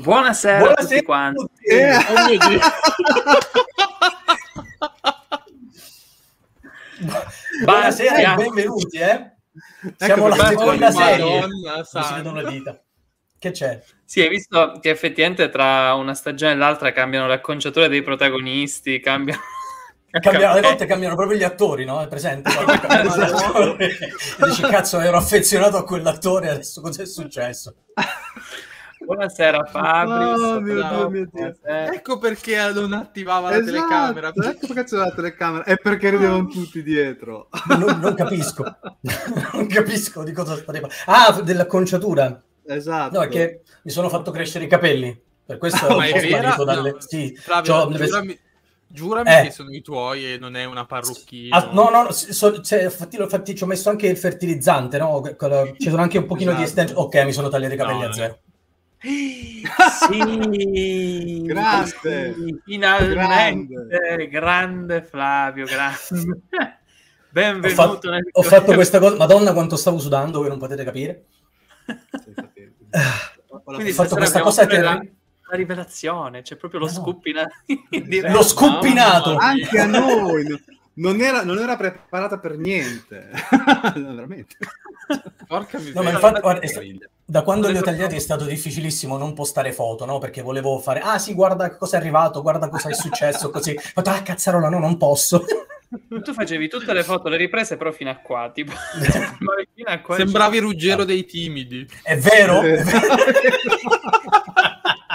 Buonasera, Buonasera a tutti quanti. Eh. Buonasera e benvenuti, eh. Siamo ecco, la seconda serie. si vedono le dita. Che c'è? Sì, hai visto che effettivamente tra una stagione e l'altra cambiano le acconciature dei protagonisti, cambiano... Cambiano, alle volte cambiano proprio gli attori, no? È presente? esatto. Dici, cazzo, ero affezionato a quell'attore, adesso cos'è successo? Buonasera Fabio. Oh, mio Dio, mio Dio. Ecco perché non attivava esatto. la telecamera. Ecco perché c'era la telecamera. È perché ridevano tutti dietro. Non, non capisco. non capisco di cosa state parlando. Ah, dell'acconciatura. Esatto. No, è che mi sono fatto crescere i capelli. Per questo ah, ho sparito dalle... No. Sì, Flavio, giurami, giurami eh. che sono i tuoi e non è una parrucchina. Ah, no, no, so, cioè, infatti, infatti, ci ho messo anche il fertilizzante, no? Ci sono anche un pochino esatto. di estensione. Ok, mi sono tagliato i capelli no, a zero. Sì, grande, sì, finalmente, grande. grande Flavio, grande. Benvenuto. Ho, fatto, nel... ho fatto questa cosa, Madonna, quanto stavo sudando, voi non potete capire. Quindi ho fatto questa cosa che la, la rivelazione, c'è proprio lo no. scuppinato. lo scuppinato anche a noi. Non era, non era preparata per niente, veramente. Porca miseria. No, infatti, guarda, da quando li ho tagliati è stato difficilissimo non postare foto, no? Perché volevo fare, ah sì, guarda cosa è arrivato, guarda cosa è successo, così. Detto, ah cazzarola, no, non posso. Tu facevi tutte le foto, le riprese, però fino a qua, tipo... fino a qua Sembravi. Ruggero dei timidi. È vero? È vero.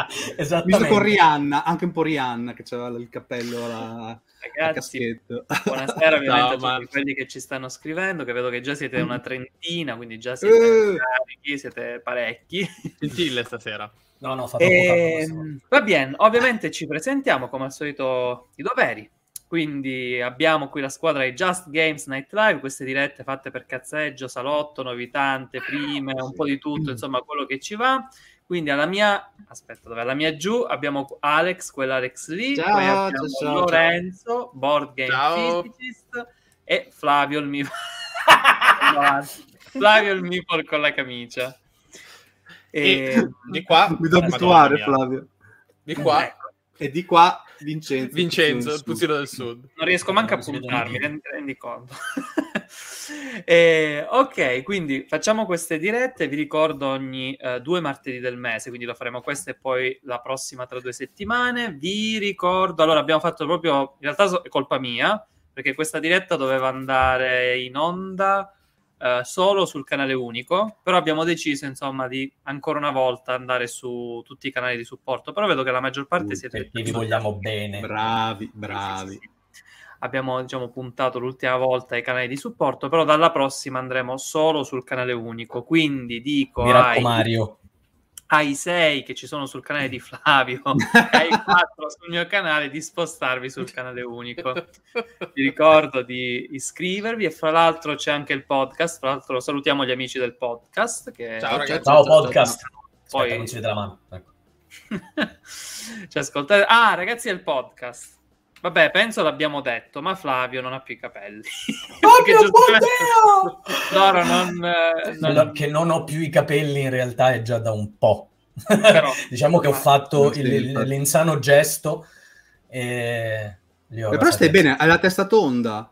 Esattamente. Visto con Rihanna, anche un po' Rihanna, che aveva il cappello alla ragazzi. Buonasera ovviamente no, a tutti quelli che ci stanno scrivendo, che vedo che già siete una trentina, quindi già siete uh. carichi, siete parecchi. Gentile stasera. No, no, fa e... Ehm, va bene, ovviamente ci presentiamo come al solito i doveri. Quindi abbiamo qui la squadra di Just Games Night Live, queste dirette fatte per cazzeggio, salotto, novitante, prime, un po' di tutto, insomma, quello che ci va. Quindi alla mia, aspetta, dove? Alla mia giù abbiamo Alex, quella Alex lì, ciao, poi abbiamo ciao, Lorenzo, ciao. Board Game ciao. Physicist e Flavio il mio Flavio il Meeple con la camicia. E, e di qua mi devo abituare Flavio. Di qua ecco. e di qua Vincenzo. Vincenzo, il Puzzino del Sud. Non riesco manco a puntarmi, rendi, rendi conto. Eh, ok, quindi facciamo queste dirette, vi ricordo ogni eh, due martedì del mese, quindi lo faremo questa e poi la prossima tra due settimane. Vi ricordo, allora abbiamo fatto proprio, in realtà è colpa mia, perché questa diretta doveva andare in onda eh, solo sul canale unico, però abbiamo deciso insomma di ancora una volta andare su tutti i canali di supporto, però vedo che la maggior parte uh, siete... Vi vogliamo bene. Bravi, bravi. Sì, sì, sì abbiamo diciamo, puntato l'ultima volta ai canali di supporto, però dalla prossima andremo solo sul canale unico. Quindi dico ai, Mario. ai sei che ci sono sul canale di Flavio, ai quattro sul mio canale, di spostarvi sul canale unico. Vi ricordo di iscrivervi e fra l'altro c'è anche il podcast. Fra l'altro salutiamo gli amici del podcast. Che... Ciao ragazzi. Ciao, podcast. Poi... Aspetta, non si vede la mano. Ecco. cioè, ascoltate... Ah, ragazzi, è il podcast Vabbè, penso l'abbiamo detto, ma Flavio non ha più i capelli. Oh mio giustamente... Loro non, eh, non... Che non ho più i capelli in realtà è già da un po'. Però... diciamo che ho fatto il, l'insano gesto e... Però stai bene, hai la testa tonda.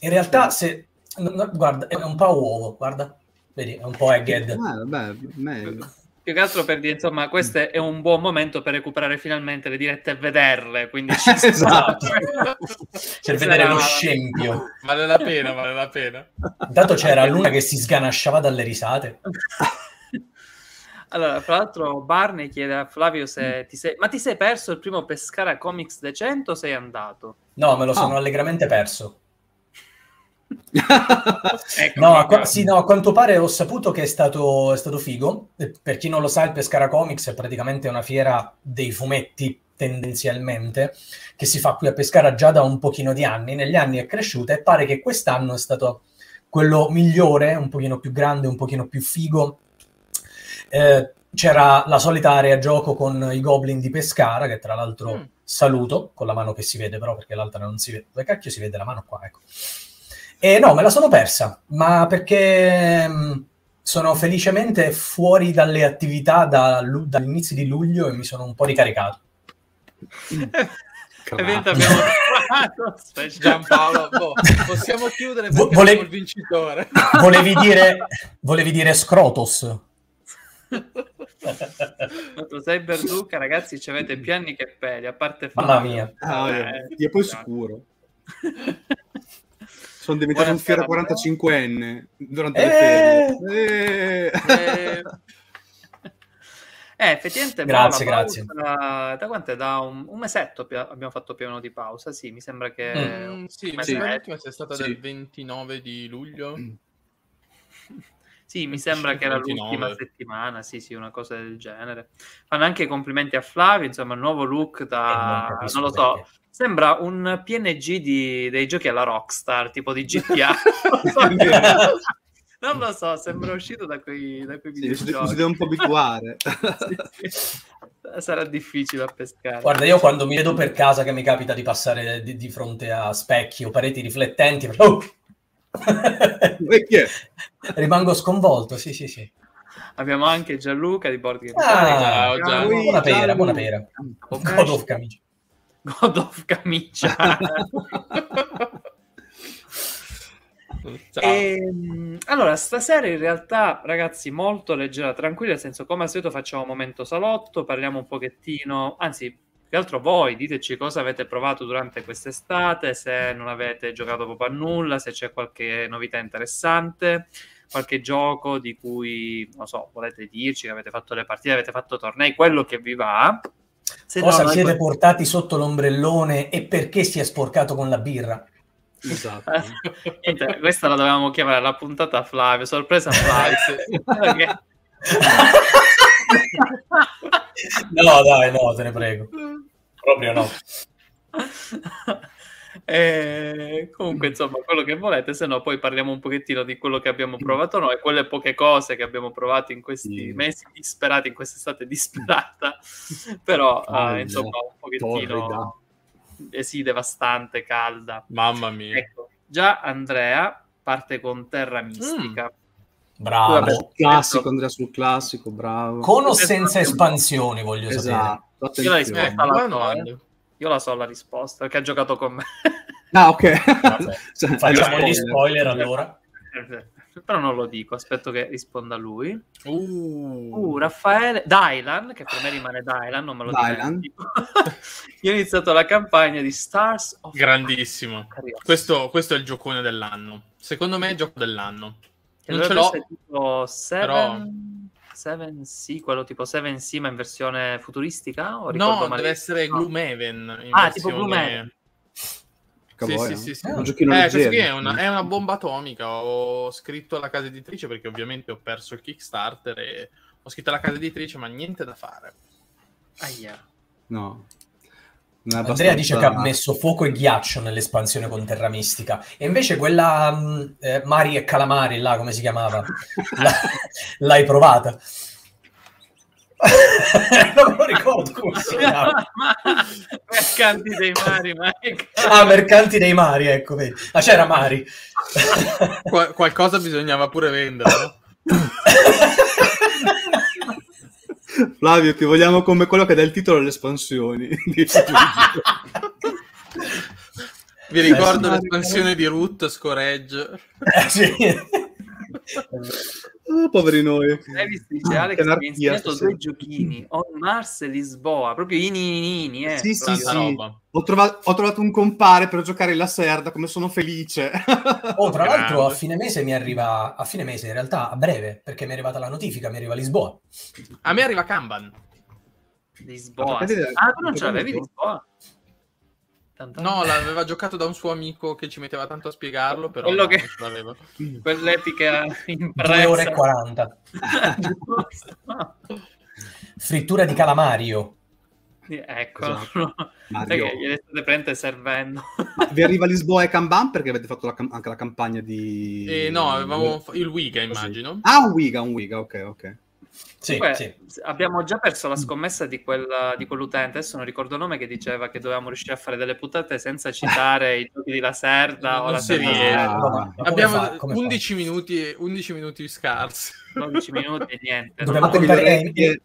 In realtà, se... No, guarda, è un po' uovo, guarda. Vedi, è un po' egghead. Ah, vabbè, meglio più che altro per dire, insomma, questo è un buon momento per recuperare finalmente le dirette e vederle, quindi ci esatto. per vedere lo scempio. Vale la pena, vale la pena. Intanto c'era Luna che si sganasciava dalle risate. Allora, fra l'altro Barney chiede a Flavio se ti sei... Ma ti sei perso il primo Pescara Comics decento o sei andato? No, me lo sono oh. allegramente perso. ecco no, a, sì, no, a quanto pare ho saputo che è stato, è stato figo. Per chi non lo sa, il Pescara Comics è praticamente una fiera dei fumetti tendenzialmente, che si fa qui a Pescara già da un pochino di anni. Negli anni è cresciuta e pare che quest'anno è stato quello migliore, un pochino più grande, un pochino più figo. Eh, c'era la solita area gioco con i goblin di Pescara, che tra l'altro mm. saluto, con la mano che si vede però, perché l'altra non si vede. Dove cacchio si vede la mano qua? Ecco. E no, me la sono persa, ma perché mm, sono felicemente fuori dalle attività da, dall'inizio di luglio e mi sono un po' ricaricato. Evento abbiamo Giampaolo, boh, possiamo chiudere perché Vole... il vincitore. Volevi dire, volevi dire Scrotos? Nostro Cyber Luca, ragazzi, ci avete più anni che peli, a parte Mamma mia. Ah, eh, io poi sicuro. Sono diventato un fiero 45enne durante eh! le ferie. Eh! Eh, effettivamente. Grazie, grazie. Da, da quanto è? Da un, un, mesetto abbiamo fatto più o meno di pausa. Sì, mi sembra che. Mm, sì, sì. l'ultima sia stata sì. del 29 di luglio. Mm. Sì, mi sembra che era 29. l'ultima settimana, sì, sì, una cosa del genere. Fanno anche complimenti a Flavio, insomma, il nuovo look da... Eh, non, non, lo so, perché. Sembra un PNG di, dei giochi alla Rockstar, tipo di GTA. non lo so, sembra uscito da quei, da quei sì, si deve un po' abituare. sì, sì. Sarà difficile a pescare. Guarda, io quando mi vedo per casa che mi capita di passare di, di fronte a specchi o pareti riflettenti, oh! rimango sconvolto, sì, sì, sì. Abbiamo anche Gianluca di Board Game ah, Ciao, buona pera, buona pera. God of Camicia. God of Camicia. E, ehm, allora, stasera in realtà, ragazzi, molto leggera, tranquilla, nel senso, come al solito facciamo un momento salotto, parliamo un pochettino, anzi, più che altro voi, diteci cosa avete provato durante quest'estate, se non avete giocato proprio a nulla, se c'è qualche novità interessante, qualche gioco di cui, non so, volete dirci che avete fatto le partite, avete fatto tornei, quello che vi va. Se cosa no, siete poi... portati sotto l'ombrellone e perché si è sporcato con la birra? Esatto. Niente, questa la dovevamo chiamare la puntata Flavio, sorpresa Flavio. no, dai, no, te ne prego. Proprio no. E comunque, insomma, quello che volete, se no poi parliamo un pochettino di quello che abbiamo provato noi, quelle poche cose che abbiamo provato in questi sì. mesi disperati, in quest'estate disperata, però oh, uh, insomma un pochettino... Eh sì, devastante, calda. Mamma mia. Ecco, già Andrea parte con Terra Mistica. Mm. Bravo. Sul classico, Andrea sul classico, bravo. Con o senza espansioni, voglio esatto. sapere. Io la, risposta la eh. Io la so la risposta, perché ha giocato con me. Ah, ok. Facciamo gli spoiler allora. però non lo dico, aspetto che risponda lui. Uh, uh Raffaele Dylan, che per me rimane Dylan, non me lo dimentico. Io ho iniziato la campagna di Stars of Grandissimo. Questo, questo, è il giocone dell'anno. Secondo me è il gioco dell'anno. Che non ce l'ho. Però... Seven sì, quello tipo Seven sì, ma in versione futuristica? O no, male? deve essere Gloomhaven. Ah, versione... tipo Gloomhaven. Cavoia. Sì, sì, sì, sì. Un giochino eh, è, una, è una bomba atomica. Ho scritto alla casa editrice perché ovviamente ho perso il Kickstarter e ho scritto alla casa editrice, ma niente da fare. Aia. No. Andrea dice che ha messo fuoco e ghiaccio nell'espansione con Terra Mistica e invece quella mm, eh, Mari e Calamari là come si chiamava l'hai provata non lo ricordo come si chiama. Mercanti dei Mari, Ah, Mercanti dei Mari, ecco, vedi. Ah, c'era Mari. Qual- qualcosa bisognava pure vendere, no? Flavio, ti vogliamo come quello che dà il titolo alle espansioni. Vi ricordo l'espansione di Root, Scourge. Eh, sì. Oh, poveri noi. Davis dice ah, Alex mi ha insegnato due giochini, On Mars e Lisboa, proprio ini eh. Sì, sì, sì. Ho, trovato, ho, trovato, un compare per giocare in Lacerda, come sono felice. Oh, tra l'altro a fine mese mi arriva, a fine mese in realtà a breve, perché mi è arrivata la notifica, mi arriva Lisboa. A me arriva Kanban. Lisboa. Ah, tu non ce l'avevi Lisboa? Tanto... No, l'aveva giocato da un suo amico che ci metteva tanto a spiegarlo, però Quello no, che... l'aveva. Quell'epica impressa. 2 ore e 40. Frittura di calamario. Ecco, esatto. Mario. gliele state prendendo servendo. Vi arriva Lisboa e Kanban perché avete fatto la cam- anche la campagna di... Eh, no, avevamo il Wiga, immagino. Ah, un Wiga, un Wiga, ok, ok. Sì, Comunque, sì. Abbiamo già perso la scommessa di, quella, di, quell'utente, adesso non ricordo il nome, che diceva che dovevamo riuscire a fare delle puntate senza citare i giochi di Lacerda o la serie. No, abbiamo fa? 11, minuti, 11 minuti scarsi. 12 minuti e niente. Dobbiamo contare i,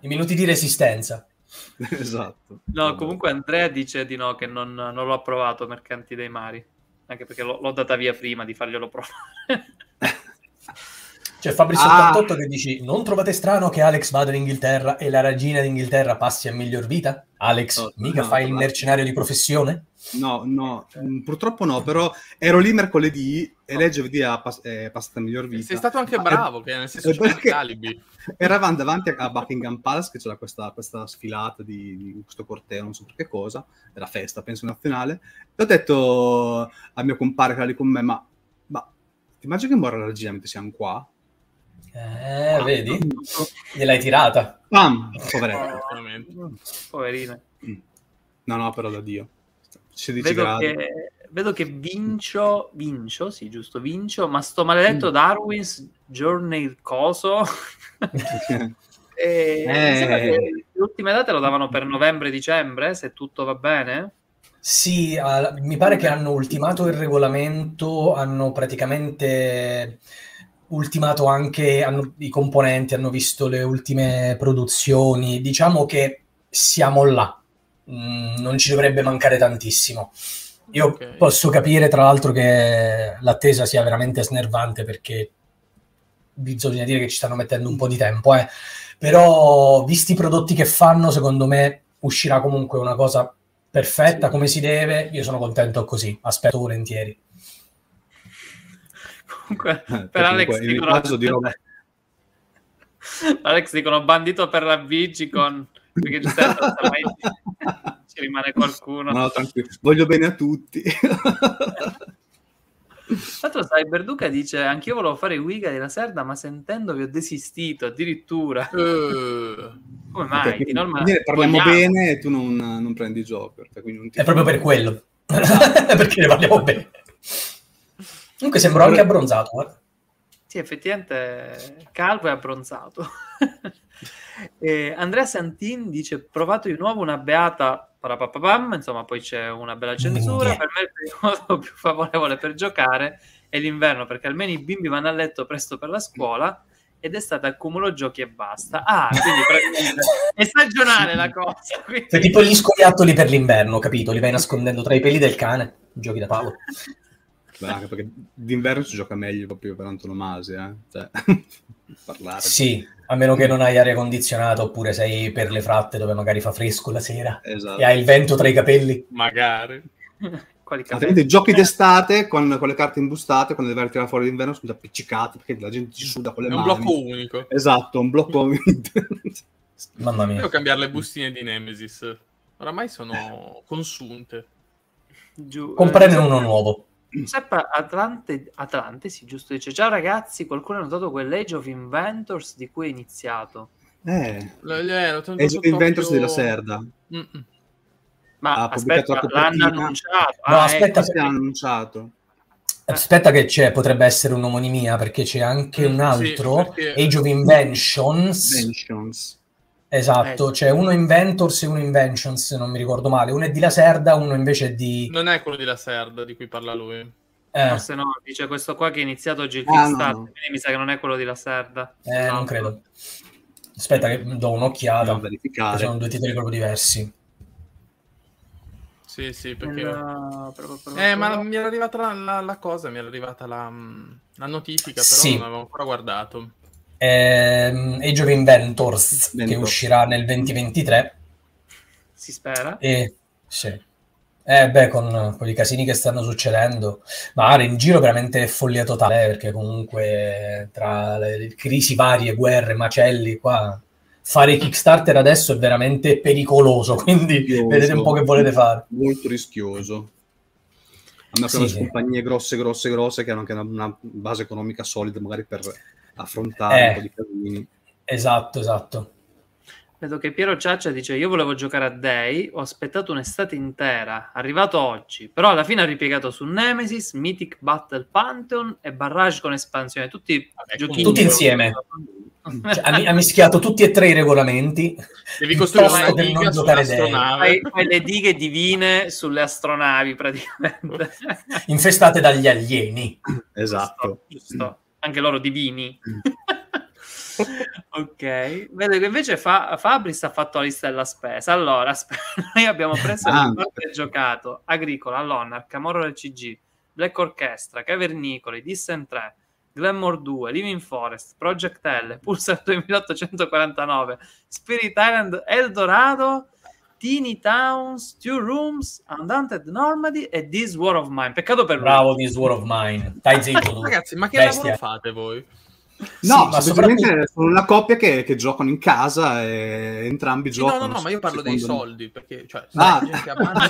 i minuti di resistenza. esatto. No, comunque Andrea dice di no, che non, non l'ho approvato Mercanti dei Mari, anche perché l'ho, l'ho data via prima di farglielo provare. C'è Fabri78 ah. che dici: Non trovate strano che Alex vada in Inghilterra e la regina d'Inghilterra passi a miglior vita? Alex, no, mica no, fai no, il mercenario di professione? No, no, mm, purtroppo no, però ero lì mercoledì e lei giovedì ha pass- è passata a miglior vita. Sei stato anche bravo, che nel senso che eravamo davanti a Buckingham Palace che c'era questa, questa sfilata di, di, questo corteo, non so per che cosa, era festa, penso nazionale, e ho detto al mio compare che era lì con me, ma, ma ti immagini che muore la regina mentre siamo qua? Eh, vedi? Gliel'hai tirata. Pam! Poveretta. Poverina. Mm. No, no, però da Dio. Vedo che, vedo che, vincio, vincio, sì, giusto, vincio, ma sto maledetto mm. Darwin's Journey coso. e, eh. le ultime date lo davano per novembre-dicembre, se tutto va bene. Sì, uh, mi pare che hanno ultimato il regolamento, hanno praticamente ultimato anche hanno, i componenti, hanno visto le ultime produzioni. Diciamo che siamo là, mm, non ci dovrebbe mancare tantissimo. Io okay. posso capire, tra l'altro, che l'attesa sia veramente snervante perché bisogna dire che ci stanno mettendo un po' di tempo, eh. però visti i prodotti che fanno, secondo me uscirà comunque una cosa perfetta come si deve. Io sono contento così, aspetto volentieri. Comunque, eh, per Alex dicono... Di roba... Alex dicono bandito per la Vigicon, perché giustamente ci rimane qualcuno. No, tranquillo, voglio bene a tutti. Tra l'altro Cyberduca dice anch'io volevo fare Wiga della Serda ma sentendovi ho desistito addirittura uh, come mai? Okay, norma... parliamo vogliamo. bene e tu non, non prendi gioco è proprio per quello perché ne parliamo bene Comunque sembra anche abbronzato. Eh? Sì, effettivamente calvo e abbronzato. e Andrea Santin dice: Provato di nuovo una beata parapapapam. Insomma, poi c'è una bella censura. Per me il periodo più favorevole per giocare è l'inverno, perché almeno i bimbi vanno a letto presto per la scuola ed è stata accumulo giochi e basta. Ah, quindi è stagionale la cosa. Quindi... È tipo gli scoiattoli per l'inverno, capito? Li vai nascondendo tra i peli del cane, giochi da pavo. Beh, anche perché d'inverno si gioca meglio proprio per antonomasia, eh? cioè, parlare. Sì, a meno che non hai aria condizionata oppure sei per le fratte dove magari fa fresco la sera esatto. e hai il vento tra i capelli. Magari. Altrimenti giochi d'estate con, con, le carte imbustate, quando devi tirare fuori d'inverno, scusa, appiccicati perché la gente ci suda con le È mani. un blocco unico. Esatto, un blocco unico. Mamma mia. Devo cambiare le bustine di Nemesis. Oramai sono consunte. Giù, Comprene eh, uno nuovo. Giuseppe Atlante, Atlante, sì, giusto, dice Ciao ragazzi, qualcuno ha notato quell'Age of Inventors di cui è iniziato? Eh, Age of Inventors della Serda. Mm-mm. Ma ha aspetta, l'hanno annunciato. No, ah, aspetta, ecco. annunciato. Aspetta che c'è, potrebbe essere un'omonimia perché c'è anche mm, un altro, sì, perché... Age of Inventions. Inventions Esatto, eh, c'è uno Inventors e uno Inventions, se non mi ricordo male. Uno è di Lacerda, uno invece è di... Non è quello di Lacerda di cui parla lui. Eh. Forse no, dice questo qua che è iniziato oggi il ah, Kickstarter, no, no. quindi mi sa che non è quello di Lacerda. Eh, no. non credo. Aspetta che do un'occhiata. Sono due titoli proprio diversi. Sì, sì, perché... Nella... Eh, ma mi era arrivata la, la, la, cosa, mi era arrivata la, la notifica, però sì. non avevo ancora guardato. Eh, Age of Inventors, Inventors, che uscirà nel 2023. Si spera. E, sì. Eh beh, con quei casini che stanno succedendo, ma in giro veramente è follia totale, eh, perché comunque tra le crisi varie, guerre, macelli, qua fare Kickstarter adesso è veramente pericoloso, quindi rischioso, vedete un po' che volete fare. Molto rischioso. A me sì, sì. compagnie grosse, grosse, grosse che hanno anche una, una, base economica solida magari per affrontare eh, un po' di casini. Esatto, esatto. Vedo che Piero Ciaccia dice: Io volevo giocare a Day, ho aspettato un'estate intera, arrivato oggi, però alla fine ha ripiegato su Nemesis, Mythic Battle Pantheon e Barrage con espansione. Tutti, Vabbè, tutti insieme. Cioè, ha, mischiato tutti e tre i regolamenti. Devi costruire una diga fai, fai le dighe divine sulle astronavi praticamente. Infestate dagli alieni. Esatto. Giusto, giusto. Anche loro divini. ok, vedo che invece fa- Fabris ha fatto la lista della spesa. Allora, sp- noi abbiamo preso ah, e giocato Agricola, Lonnar, Camorro del CG, Black Orchestra, Cavernicoli, Dissen 3, Glamour 2, Living Forest, Project L, Pulsar 2849, Spirit Island, Eldorado, Teeny Towns, Two Rooms, Undaunted Normandy e This War of Mine. Peccato per Bravo, lui. This War of Mine. Dai zitto. Ragazzi, ma che Bestia. lavoro fate voi? No, sì, semplicemente soprattutto... sono una coppia che, che, giocano in casa e entrambi sì, giocano. No, no, no, ma io parlo dei soldi, perché cioè, ah.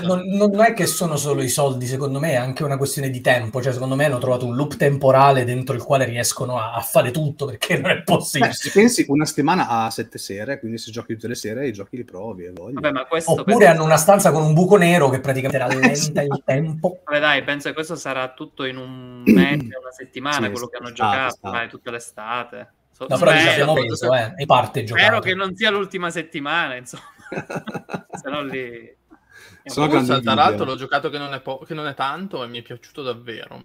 non, non, è che sono solo i soldi, secondo me è anche una questione di tempo, cioè secondo me hanno trovato un loop temporale dentro il quale riescono a, a fare tutto, perché non è possibile. Beh, se pensi una settimana a sette sere, quindi se giochi tutte le sere i giochi li provi e Vabbè, Oppure hanno una stanza con un buco nero che praticamente rallenta il tempo. Vabbè dai, penso che questo sarà tutto in un mese, una settimana, sì, quello che hanno giocato, dai, tutte le estate. So, no, però ci abbiamo preso, eh, e parte giocato. Spero che non sia l'ultima settimana, insomma. Se no lì... Sono Pulsar, tra l'altro l'ho giocato che non, è po- che non è tanto e mi è piaciuto davvero.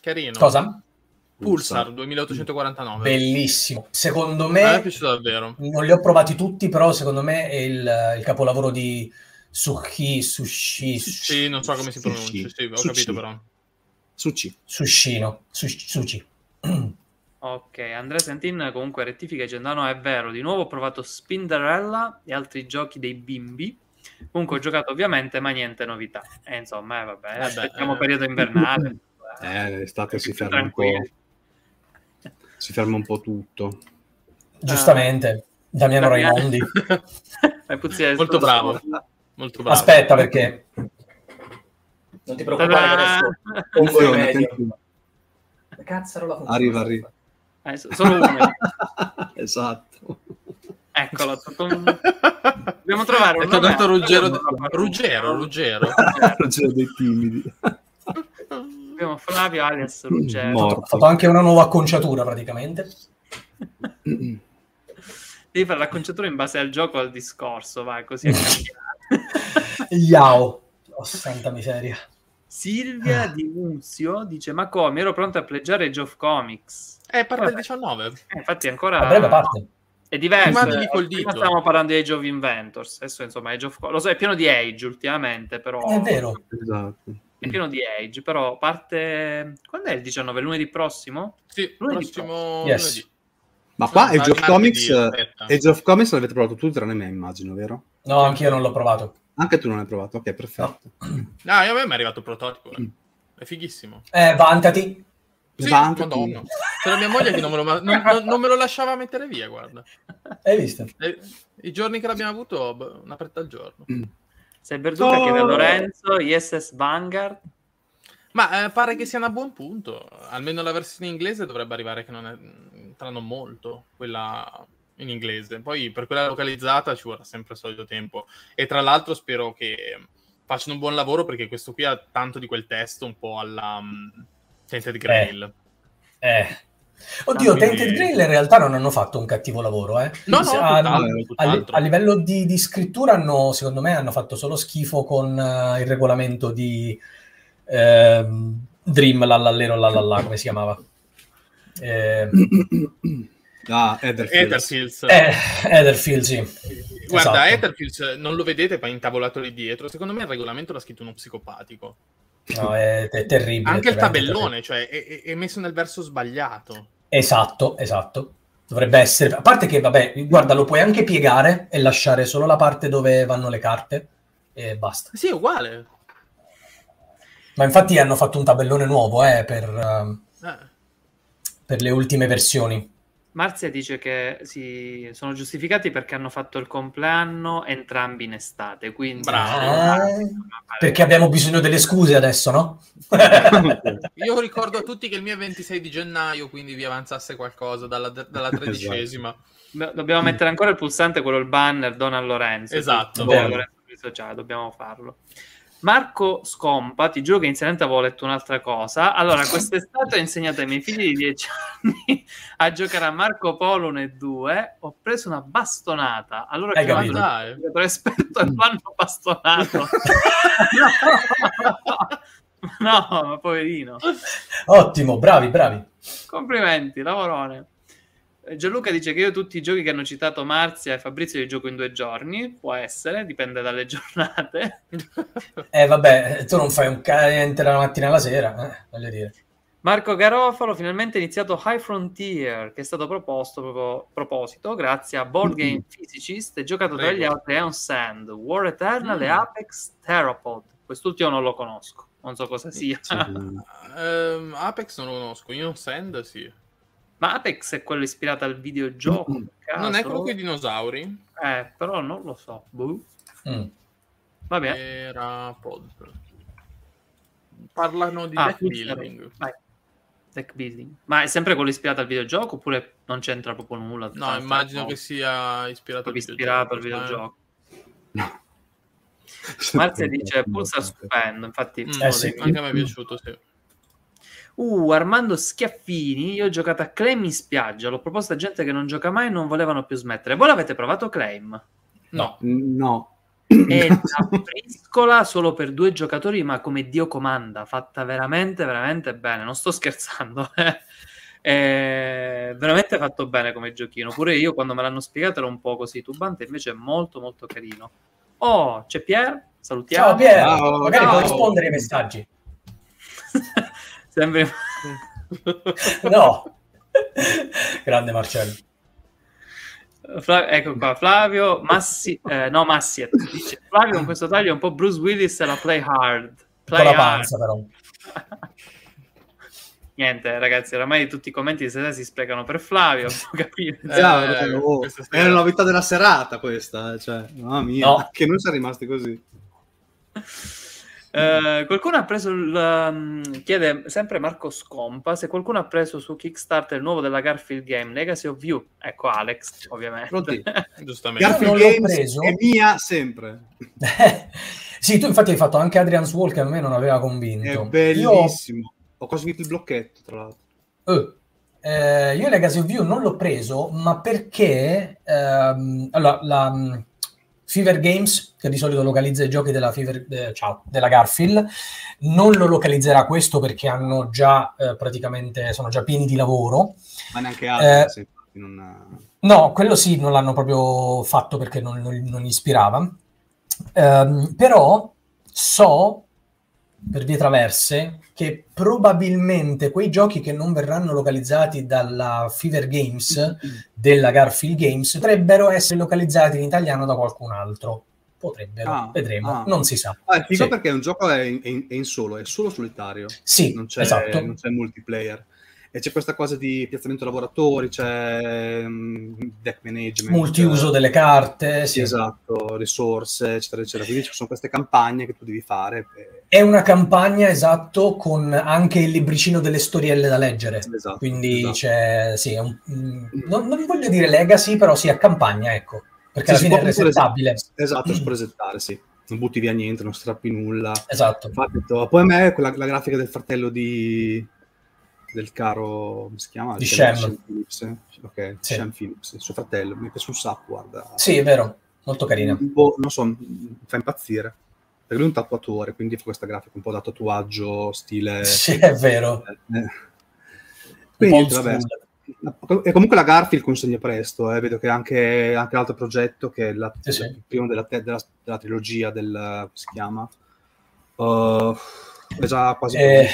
Carino. Cosa? Pulsar 2849. Bellissimo. Secondo me... Mi è piaciuto davvero. Non li ho provati tutti, però secondo me è il, il capolavoro di Sushi, Sushi... Sì, non so come si pronuncia, sì, ho sushi. capito però. Sushi. Sushino. Sushi. sushi. Ok, Andrea Santin comunque rettifica dicendo no, è vero, di nuovo ho provato Spinderella e altri giochi dei bimbi. Comunque ho giocato ovviamente, ma niente novità. E insomma, eh, vabbè, vabbè aspettiamo eh. periodo invernale. Eh, l'estate si ferma un po'. Si ferma un po' tutto. Giustamente, Damiano Raimondi. Molto bravo. Molto bravo. Aspetta perché... Non ti preoccupare, adesso... Cazzarola Arriva, arriva. Eh, solo uno. esatto. Eccolo. Dobbiamo trovare un tornato Ruggero, de... Ruggero, Ruggero. Ruggero dei timidi. Abbiamo Flavio alias Ruggero. Morto. Ha fatto anche una nuova acconciatura praticamente. Devi fare l'acconciatura in base al gioco al discorso, vai, così è Yao. Oh, santa miseria. Silvia ah. di Muzio dice: Ma come? Ero pronto a pleggiare Age of Comics. Eh, parte del 19. Eh, infatti, ancora. Parte. È diverso. Eh, col dito. Stiamo parlando di Age of Inventors. Adesso, insomma, Age of... lo so, è pieno di Age ultimamente, però. È vero. Esatto. È pieno di Age, però parte. Quando è il 19? Lunedì prossimo? Sì, lunedì prossimo yes. lunedì. Ma qua Age of Comics, Age of Comics l'avete provato tutti tranne me, immagino, vero? No, anch'io non l'ho provato. Anche tu non hai provato, ok, perfetto. No, no io a me mi è arrivato il prototipo, eh. è fighissimo. Eh, vantati. Sì, Madonna. C'era mia moglie che non me, lo, non, non, non me, lo, lasciava mettere via, guarda. Hai visto? E, I giorni che l'abbiamo avuto, una pretta al giorno. Mm. Sei Verduca oh. chiede a Lorenzo, ISS Vanguard. Ma eh, pare che sia a buon punto. Almeno la versione inglese dovrebbe arrivare che non è tra non molto, quella in inglese. Poi per quella localizzata ci vorrà sempre il solito tempo. E tra l'altro spero che facciano un buon lavoro perché questo qui ha tanto di quel testo un po' alla um, Tainted Grail. Eh. eh. Oddio, Quindi... Tainted Grail in realtà non hanno fatto un cattivo lavoro, eh. No, no, a, a, a, livello di, di, scrittura hanno, secondo me, hanno fatto solo schifo con uh, il regolamento di uh, Dream, lallallero, lallalla, come si chiamava? Eh, Ah, Etherfields. Etherfields. Eh, sì. Guarda, Esatto. Etherfields non lo vedete, ma intavolato lì dietro. Secondo me il regolamento l'ha scritto uno psicopatico. No, è, è terribile. Anche il tabellone, cioè, è, è- messo nel verso sbagliato. Esatto, esatto. Dovrebbe essere... A parte che, vabbè, guarda, lo puoi anche piegare e lasciare solo la parte dove vanno le carte e basta. Sì, è uguale. Ma infatti hanno fatto un tabellone nuovo, eh, per, Eh. per le ultime versioni. Marzia dice che si sono giustificati perché hanno fatto il compleanno entrambi in estate, quindi Bravo. Eh, perché abbiamo bisogno delle scuse adesso, no? Io ricordo a tutti che il mio è 26 di gennaio, quindi vi avanzasse qualcosa dalla, dalla tredicesima. Do- Dobbiamo mettere ancora il pulsante, quello il banner Donald Lorenzo. Esatto. Lorenzo dobbiamo farlo. Marco Scompa, ti giuro che inizialmente avevo letto un'altra cosa. Allora, quest'estate ho insegnato ai miei figli di 10 anni a giocare a Marco Polo 1 e 2. Ho preso una bastonata. Allora ho Hai chiamato giocatore esperto e l'hanno bastonato. no, ma poverino. Ottimo, bravi, bravi. Complimenti, lavorone. Eh, Gianluca dice che io tutti i giochi che hanno citato Marzia e Fabrizio li gioco in due giorni, può essere, dipende dalle giornate. Eh, vabbè, tu non fai un niente dalla mattina alla sera, eh, voglio dire. Marco Garofalo finalmente ha iniziato High Frontier, che è stato proposto proprio proposito grazie a Board Game Physicist e giocato tra gli Prego. altri Eon Sand, War Eternal e Mm. Apex Theropod. Quest'ultimo non lo conosco, non so cosa sia. Ehm, Apex non lo conosco, io Sand sì. Ma Apex è quello ispirato al videogioco? per Non è quello con i dinosauri? Eh, però non lo so. Boh. Mm. Va bene. Era Pod. Parlano di Ah, deck building. Vai. Deck building. Ma è sempre quello ispirato al videogioco oppure non c'entra proprio nulla? No, immagino che sia ispirato al ispirato al videogioco. videogioco. Marzia dice Pulsar stupendo, infatti Mm, Eh, sì. Anche a me è piaciuto, sì. Uh, Armando Schiaffini, io ho giocato a Claim in spiaggia, l'ho proposto a gente che non gioca mai e non volevano più smettere. Voi l'avete provato Claim? No. No. È una briscola solo per due giocatori, ma come Dio comanda, fatta veramente, veramente bene. Non sto scherzando. eh. È veramente fatto bene come giochino. Pure io quando me l'hanno spiegato era un po' così tubante, invece è molto molto carino. Oh, c'è Pier, salutiamo. Ciao Piero, Ciao, magari ciao. puoi rispondere ai messaggi. Sempre... No. Grande Marcello. Fla- ecco qua, Flavio Massi, eh, no Massiet dice Flavio con questo taglio è un po' Bruce Willis e la play hard. Con Play la hard. panza però. Niente, ragazzi, oramai tutti i commenti di stasera si sprecano per Flavio. capire. Eh, Eh, oh, sera- la novità della serata questa, eh, cioè, mamma mia, No. che noi siamo rimasti così. Eh, qualcuno ha preso il. um, chiede sempre Marco Scompa se qualcuno ha preso su Kickstarter il nuovo della Garfield Game Legacy of You. Ecco Alex, ovviamente. Pronti? Giustamente. Garfield Games preso. è mia sempre. sì, tu infatti hai fatto anche Adrian's Wall che a me non aveva È convinto. bellissimo. Ho quasi vinto il blocchetto, tra l'altro. Io, eh, io Legacy of You non l'ho preso, ma perché ehm, allora, la mm, Fever Games, che di solito localizza i giochi della, Fever, eh, ciao, della Garfield, non lo localizzerà questo perché hanno già eh, praticamente sono già pieni di lavoro. Ma neanche altri, Eh, non... No, quello sì, non l'hanno proprio fatto perché non, non- non gli ispirava. Ehm, però so per vie traverse che probabilmente quei giochi che non verranno localizzati dalla Fever Games della Garfield Games potrebbero essere localizzati in italiano da qualcun altro. Potrebbero, Ah, vedremo, ah. non si sa. Ah, è Sì. perché è un gioco è in, è in- è in solo, è solo solitario. Sì, non c'è, esatto. non c'è multiplayer. E c'è questa cosa di piazzamento lavoratori, c'è mm, deck management. Multiuso delle carte, Sì, esatto, risorse, eccetera, eccetera. Quindi ci sono queste campagne che tu devi fare. È una campagna, esatto, con anche il libricino delle storielle da leggere. Esatto, Quindi esatto. c'è, sì, un- mm, non, non voglio dire legacy, però sì, a campagna, ecco, perché alla Sì, si fine è res- Esatto, si può resettare, sì. Non butti via niente, non strappi nulla. Esatto. Infatti, poi a me quella, la grafica del fratello di del caro come si chiama? Di Shem. Phillips. Ok, Sì. Shem Phillips, il suo fratello, mi piace un sacco, guarda. Sì, è vero, molto carina. Un po', non so, mi fa impazzire. Perché lui è un tatuatore, quindi fa questa grafica un po' da tatuaggio, stile... Sì, è vero. Eh, po' Quindi, vabbè. E comunque la Garfield consegna presto, eh. vedo che anche, anche l'altro progetto, che è la, Sì, sì. il primo della, della, della trilogia del... come si chiama? Uh, è già quasi Eh,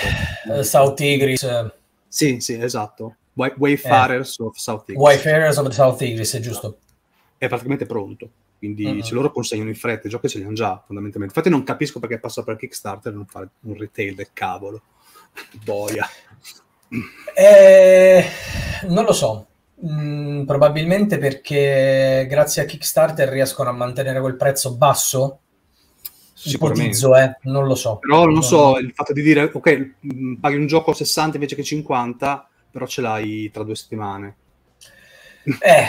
eh, South Tigris, eh, Sì, sì, esatto. Way- Wayfarers of South Tigris. Wayfarers of the South Tigris, è giusto? È praticamente pronto. Quindi Mhm. se loro consegnano in fretta, i giochi ce li hanno già, fondamentalmente. Infatti non capisco perché passa per Kickstarter e non fare un retail del cavolo. Boia. Eh, non lo so. Mm, probabilmente perché grazie a Kickstarter riescono a mantenere quel prezzo basso. Sicuramente. Ipotizzo, eh, non lo so. Però non so, il fatto di dire, ok, mh, paghi un gioco a 60 invece che 50, però ce l'hai tra due settimane. Eh,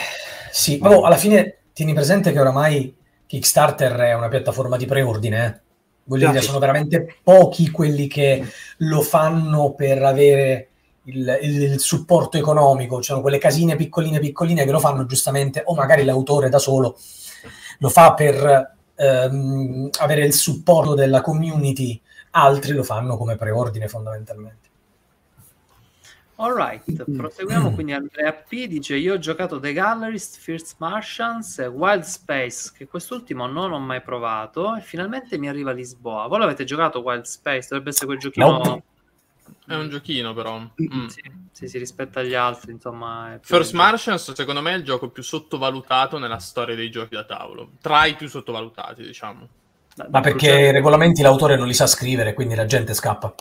sì, ma boh, alla fine tieni presente che oramai Kickstarter è una piattaforma di preordine, eh. Voglio dire, sono veramente pochi quelli che lo fanno per avere il, il- il supporto economico, cioè quelle casine piccoline piccoline che lo fanno giustamente, o magari l'autore da solo lo fa per ehm, avere il supporto della community, altri lo fanno come preordine fondamentalmente. Alright, proseguiamo quindi Andrea P dice io ho giocato The Gallerist, First Martians e Wild Space, che quest'ultimo non ho mai provato e finalmente mi arriva a Lisboa. Voi l'avete giocato Wild Space? Dovrebbe essere quel giochino... Nope. È un giochino, però. Mm. Sì, sì, sì, rispetto agli altri, insomma... First Martians, secondo me, è il gioco più sottovalutato nella storia dei giochi da tavolo. Tra i più sottovalutati, diciamo. Ma perché i regolamenti l'autore non li sa scrivere, quindi la gente scappa.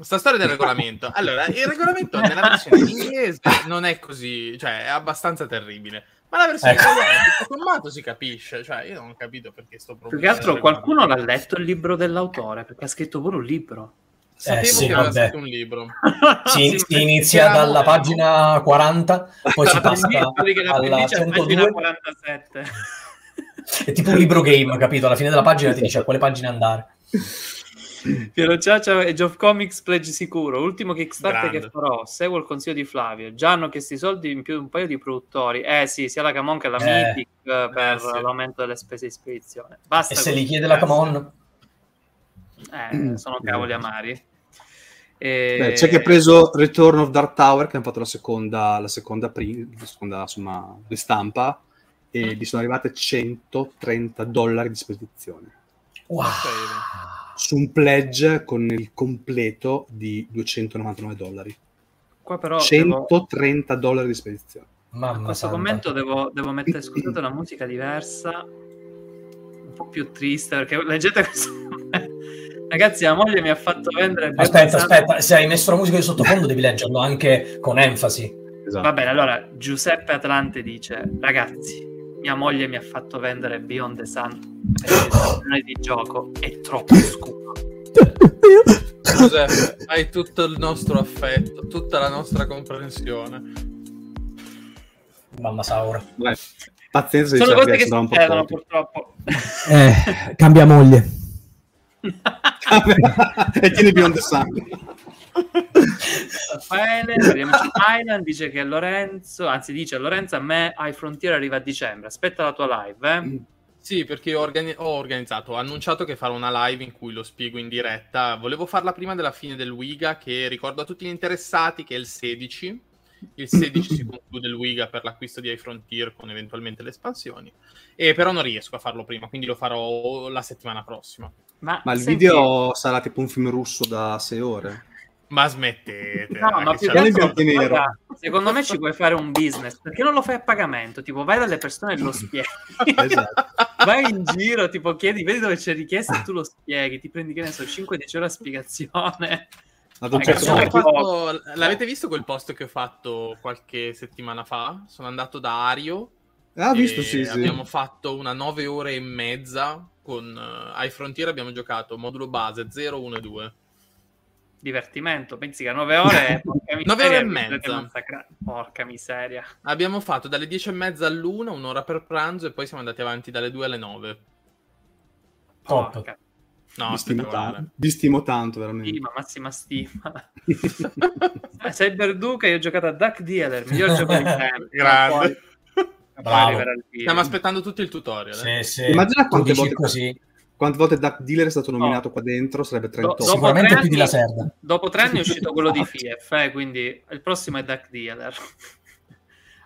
Sta storia del regolamento. Allora, il regolamento nella versione in inglese non è così, cioè è abbastanza terribile. Ma la versione Ecco. italiana, tutto sommato, si capisce. Cioè, io non ho capito perché sto Più che altro qualcuno l'ha letto il libro dell'autore, perché ha scritto pure un libro. Sapevo Eh, sì, che aveva vabbè. scritto un libro. Si, Sì, si inizia dalla pagina 40, poi si passa Quelli che alla l'appendice è a pagina 102. 47. È tipo un libro game, capito? Alla fine della pagina ti dice a quale pagina andare. Piero Ciaccia e Geoff Comics pledge sicuro. Ultimo Kickstarter Grande. che farò. Seguo il consiglio di Flavio. Già hanno chiesto i soldi in più di un paio di produttori. Eh sì, sia la Camon che la Eh. Mythic eh, per Eh, sì. l'aumento delle spese di spedizione. Basta E se li chiede la Camon, Eh, sono cavoli amari. E... Beh, c'è chi ha preso Return of Dark Tower, che hanno fatto la seconda, la seconda, pri- la seconda insomma, ristampa, e gli sono arrivate 130 dollari di spedizione. wow. Su un pledge con il completo di 299 dollari. Qua però devo- 130 dollari di spedizione. a Mamma questo santa. commento devo, devo mettere, scusate, una musica diversa, un po' più triste, perché leggete questo. Ragazzi, la moglie mi ha fatto vendere... Aspetta, aspetta, se hai messo la musica di sottofondo devi leggerlo anche con enfasi. Esatto. Va bene, allora Giuseppe Atlante dice: Ragazzi, mia moglie mi ha fatto vendere Beyond the Sun perché il di gioco è troppo scuro. Giuseppe, hai tutto il nostro affetto, tutta la nostra comprensione. Mamma Saura. Beh, pazienza di Sono cose che succedono purtroppo. Eh, cambia moglie. E tieni Beyond the Sun. Raffaele, Thailand, dice che Lorenzo, anzi dice Lorenzo a me High Frontier arriva a dicembre, aspetta la tua live, eh? Sì, perché ho, organi- ho organizzato, ho annunciato che farò una live in cui lo spiego in diretta. Volevo farla prima della fine del Wiga, che ricordo a tutti gli interessati che è il 16. Il 16 si conclude il Wiga per l'acquisto di iFrontier con eventualmente le espansioni. E però non riesco a farlo prima, quindi lo farò la settimana prossima. Ma, Ma il senti- video sarà tipo un film russo da 6 ore. Ma smettete. No, ma più che guarda, secondo me ci puoi fare un business perché non lo fai a pagamento tipo vai dalle persone e lo spieghi Esatto. vai in giro tipo chiedi vedi dove c'è richiesta e tu lo spieghi ti prendi che ne so 5-10 ore a spiegazione Ragazzi, certo Sono Cioè, punto- fatto- L'avete visto quel post che ho fatto qualche settimana fa? Sono andato da Ario. Ah, visto, sì, sì. Abbiamo fatto una 9 ore e mezza con uh, iFrontier. Abbiamo giocato modulo base 0, 1 e 2. divertimento pensi che a 9 ore porca miseria, Nove ore e mezza. porca miseria Abbiamo fatto dalle 10 e mezza all'una, un'ora per pranzo, e poi siamo andati avanti dalle 2 alle 9. Top. Porca No, vi, stimo tanto, vi stimo tanto, veramente. stima massima stima Cyberduca io ho giocato a Duck Dealer miglior gioco di sempre Grande. Il video. Stiamo aspettando tutto il tutorial. eh. Sì, sì. Immagina quante volte- così. quante volte Duck Dealer è stato nominato oh. qua dentro? Sarebbe 38. Do- Sicuramente più di la Serda. Dopo tre anni è uscito quello di FIEF, eh, quindi il prossimo è Duck Dealer.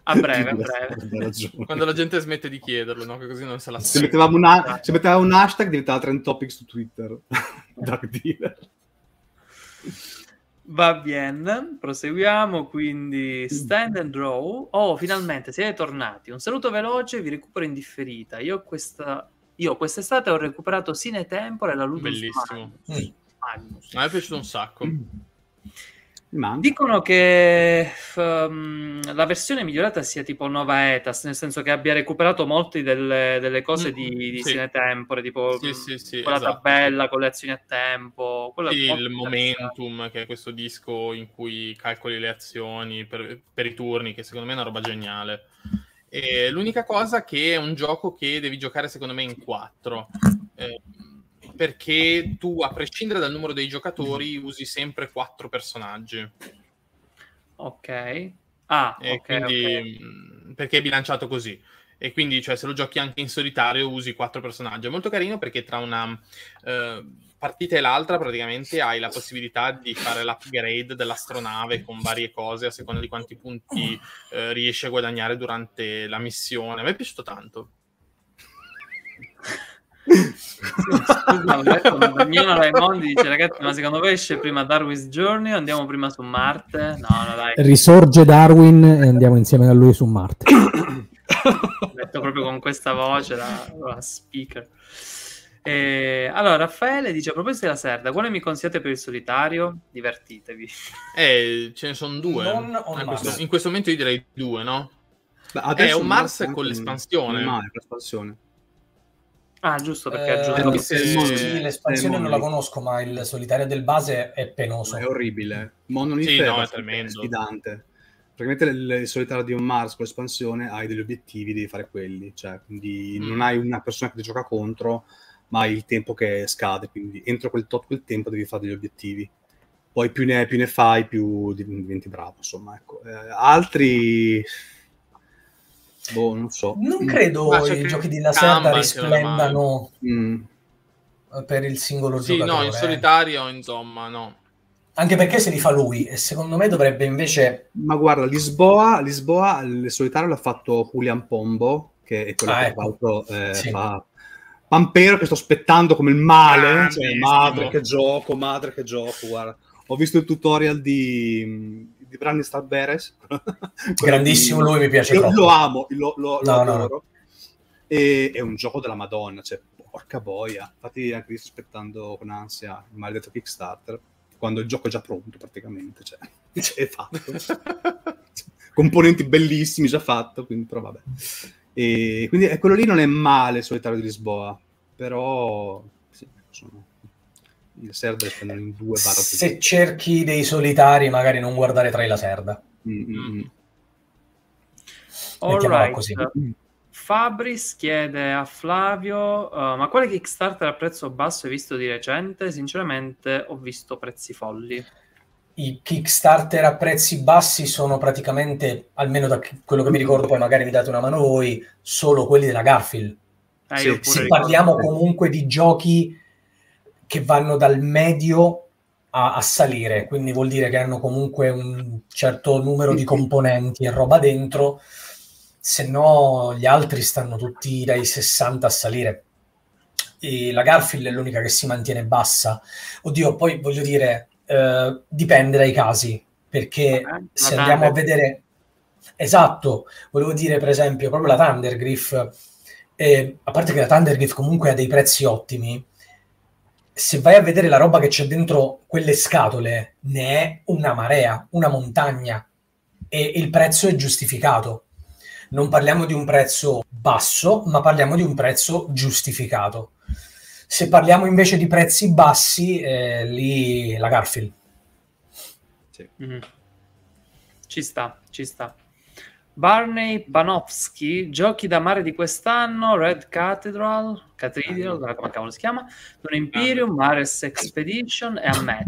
A breve, a breve. Quando la gente smette di chiederlo, no? Che così non se la se mettevamo, una, se mettevamo un hashtag diventava trend topic su Twitter. Duck Dealer. Va bene, proseguiamo. Quindi stand and draw. Oh, finalmente siete tornati. Un saluto veloce, vi recupero in differita. Io questa io quest'estate ho recuperato Sine Tempore e la Ludus Bellissimo. Magnus. A me è piaciuto un sacco. Man. Dicono che um, la versione migliorata sia tipo Nova Etas, nel senso che abbia recuperato molte delle, delle cose mm, di, di sì. Tempore, tipo sì, sì, sì, quella esatto. tabella con le azioni a tempo. il Momentum, che è questo disco in cui calcoli le azioni per, per i turni, che secondo me è una roba geniale. E l'unica cosa che è un gioco che devi giocare secondo me in quattro. Eh, perché tu, a prescindere dal numero dei giocatori, usi sempre quattro personaggi. Ok. Ah, e okay, quindi, okay. Mm, perché è bilanciato così. E quindi, cioè, se lo giochi anche in solitario, usi quattro personaggi. È molto carino perché tra una... Uh, partita e l'altra praticamente hai la possibilità di fare l'upgrade dell'astronave con varie cose a seconda di quanti punti eh, riesci a guadagnare durante la missione. A me è piaciuto tanto. Scusa, ho detto, Damiano Raimondi dice ragazzi ma secondo voi esce prima Darwin's Journey o andiamo prima su Marte? No, no dai. Risorge Darwin e andiamo insieme a lui su Marte. Ho detto proprio con questa voce la, la speaker. Eh, allora, Raffaele dice: A proposito della Serda, quale mi consigliate per il solitario? Divertitevi. Eh, ce ne sono due. In questo, in, questo, momento io direi due, no? Beh, è un Mars, Mars con l'espansione. Male, l'espansione. Ah, giusto, perché eh, aggiunto... Sì, sì, l'espansione non la conosco, ma il solitario del base è penoso. È orribile. Monolith sì, è, no, è tremendo. sfidante. Praticamente il, solitario di un Mars con l'espansione hai degli obiettivi, devi fare quelli. Cioè, quindi mm. non hai una persona che ti gioca contro, ma hai il tempo che scade, quindi entro quel tot quel tempo devi fare degli obiettivi. Poi più ne, più ne fai, più diventi bravo, insomma. Ecco. Eh, altri... Boh, non so. Non credo i giochi di Lacerda risplendano mm. per il singolo sì, giocatore. no, in solitario, insomma, no. Anche perché se li fa lui e secondo me dovrebbe invece... Ma guarda, Lisboa, Lisboa il solitario l'ha fatto Julian Pombo, che è quello ah, che ecco. eh, sì. fa Pampero che sto aspettando come il male, cioè, madre che gioco, madre che gioco, guarda. Ho visto il tutorial di, di Brandy Starberes. Grandissimo, di, lui mi piace lo, lo amo, lo, lo, no, lo no. E, è un gioco della Madonna, cioè, porca boia. Infatti anche io sto aspettando con ansia il maledetto Kickstarter, quando il gioco è già pronto praticamente, cioè, è fatto. Componenti bellissimi già fatto, quindi però vabbè. E quindi eh, quello lì non è male solitario di Lisboa, però. Il Serda spendono in due barra Se cerchi dei solitari, magari non guardare tra la Serda. Mm-hmm. All così. Fabris chiede a Flavio: uh, Ma quale Kickstarter a prezzo basso hai visto di recente? Sinceramente, ho visto prezzi folli i Kickstarter a prezzi bassi sono praticamente, almeno da quello che mi ricordo, poi magari mi date una mano voi, solo quelli della Garfield. Eh, sì, se parliamo comunque di giochi che vanno dal medio a, a, salire, quindi vuol dire che hanno comunque un certo numero di componenti e roba dentro, se no gli altri stanno tutti dai 60 a salire. E la Garfield è l'unica che si mantiene bassa. Oddio, poi voglio dire, eh, dipende dai casi, perché eh, se andiamo a vedere... Esatto, volevo dire per esempio proprio la Thundergriff, eh, a parte che la Thundergriff comunque ha dei prezzi ottimi, se vai a vedere la roba che c'è dentro quelle scatole, ne è una marea, una montagna, e il prezzo è giustificato. Non parliamo di un prezzo basso, ma parliamo di un prezzo giustificato. Se parliamo invece di prezzi bassi, eh, lì la Garfield. Sì. Mm-hmm. Ci sta, ci sta. Barney Panofsky, giochi da mare di quest'anno, Red Cathedral, Cathedral, come cavolo si chiama, Dun Imperium, Mares Expedition e a me.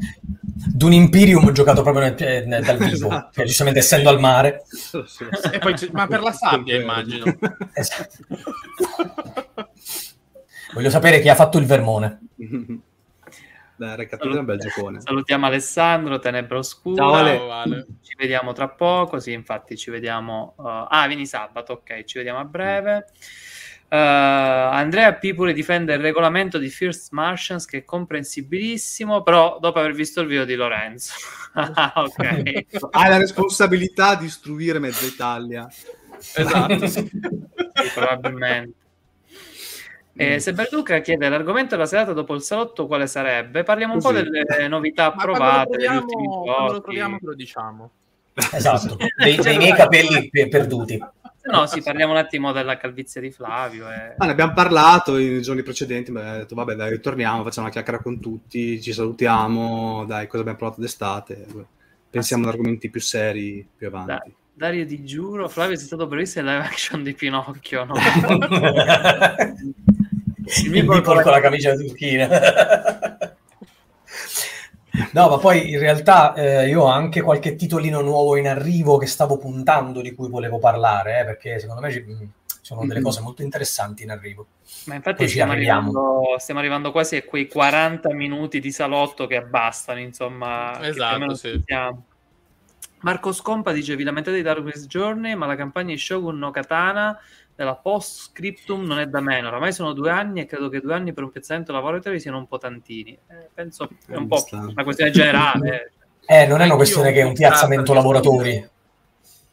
Dun Imperium ho giocato proprio nel, nel, dal vivo, esatto. Cioè, giustamente essendo al mare. poi, ma per la sabbia immagino. esatto. Voglio sapere chi ha fatto il vermone. Dai, Recattura è un bel giocone. Salutiamo Alessandro, Tenebra Oscura. Ciao, Ale. Vale. Ci vediamo tra poco. Sì, infatti ci vediamo. uh, ah, vieni sabato, ok, ci vediamo a breve. Uh, Andrea Pipuri difende il regolamento di First Martians che è comprensibilissimo, però dopo aver visto il video di Lorenzo. Ah, ok. Hai la responsabilità di istruire mezza Italia. Esatto. Sì, probabilmente. Eh, se Berduca chiede l'argomento della serata dopo il salotto, quale sarebbe? Parliamo un po' Così. delle novità quando approvate ultimi quando lo troviamo te lo diciamo. Esatto, dei, dei miei capelli pe- perduti. No, sì, parliamo un attimo della calvizie di Flavio. E... Ah, ne abbiamo parlato nei giorni precedenti, ma ho detto vabbè dai, ritorniamo, facciamo una chiacchiera con tutti, ci salutiamo, dai, cosa abbiamo provato d'estate, pensiamo ad argomenti più seri più avanti. Dai. Dario Di Giuro, Flavio sei stato bravissimo in live action di Pinocchio, no? il Meeple con la camicia turchina. No, ma poi in realtà eh, io ho anche qualche titolino nuovo in arrivo che stavo puntando di cui volevo parlare, eh, perché secondo me ci ci sono delle cose molto interessanti in arrivo. Ma infatti stiamo arrivando, stiamo arrivando quasi a quei 40 minuti di salotto che bastano, insomma. Esatto, sì. Marco Scompa dice: Vi lamentate di Darkest Journey, ma la campagna di Shogun no Katana della post scriptum non è da meno. Oramai sono due anni e credo che due anni per un pezzamento lavoratorio siano un po' tantini. Eh, penso è un po' una questione generale. Eh, non è una questione che è un piazzamento lavoratori.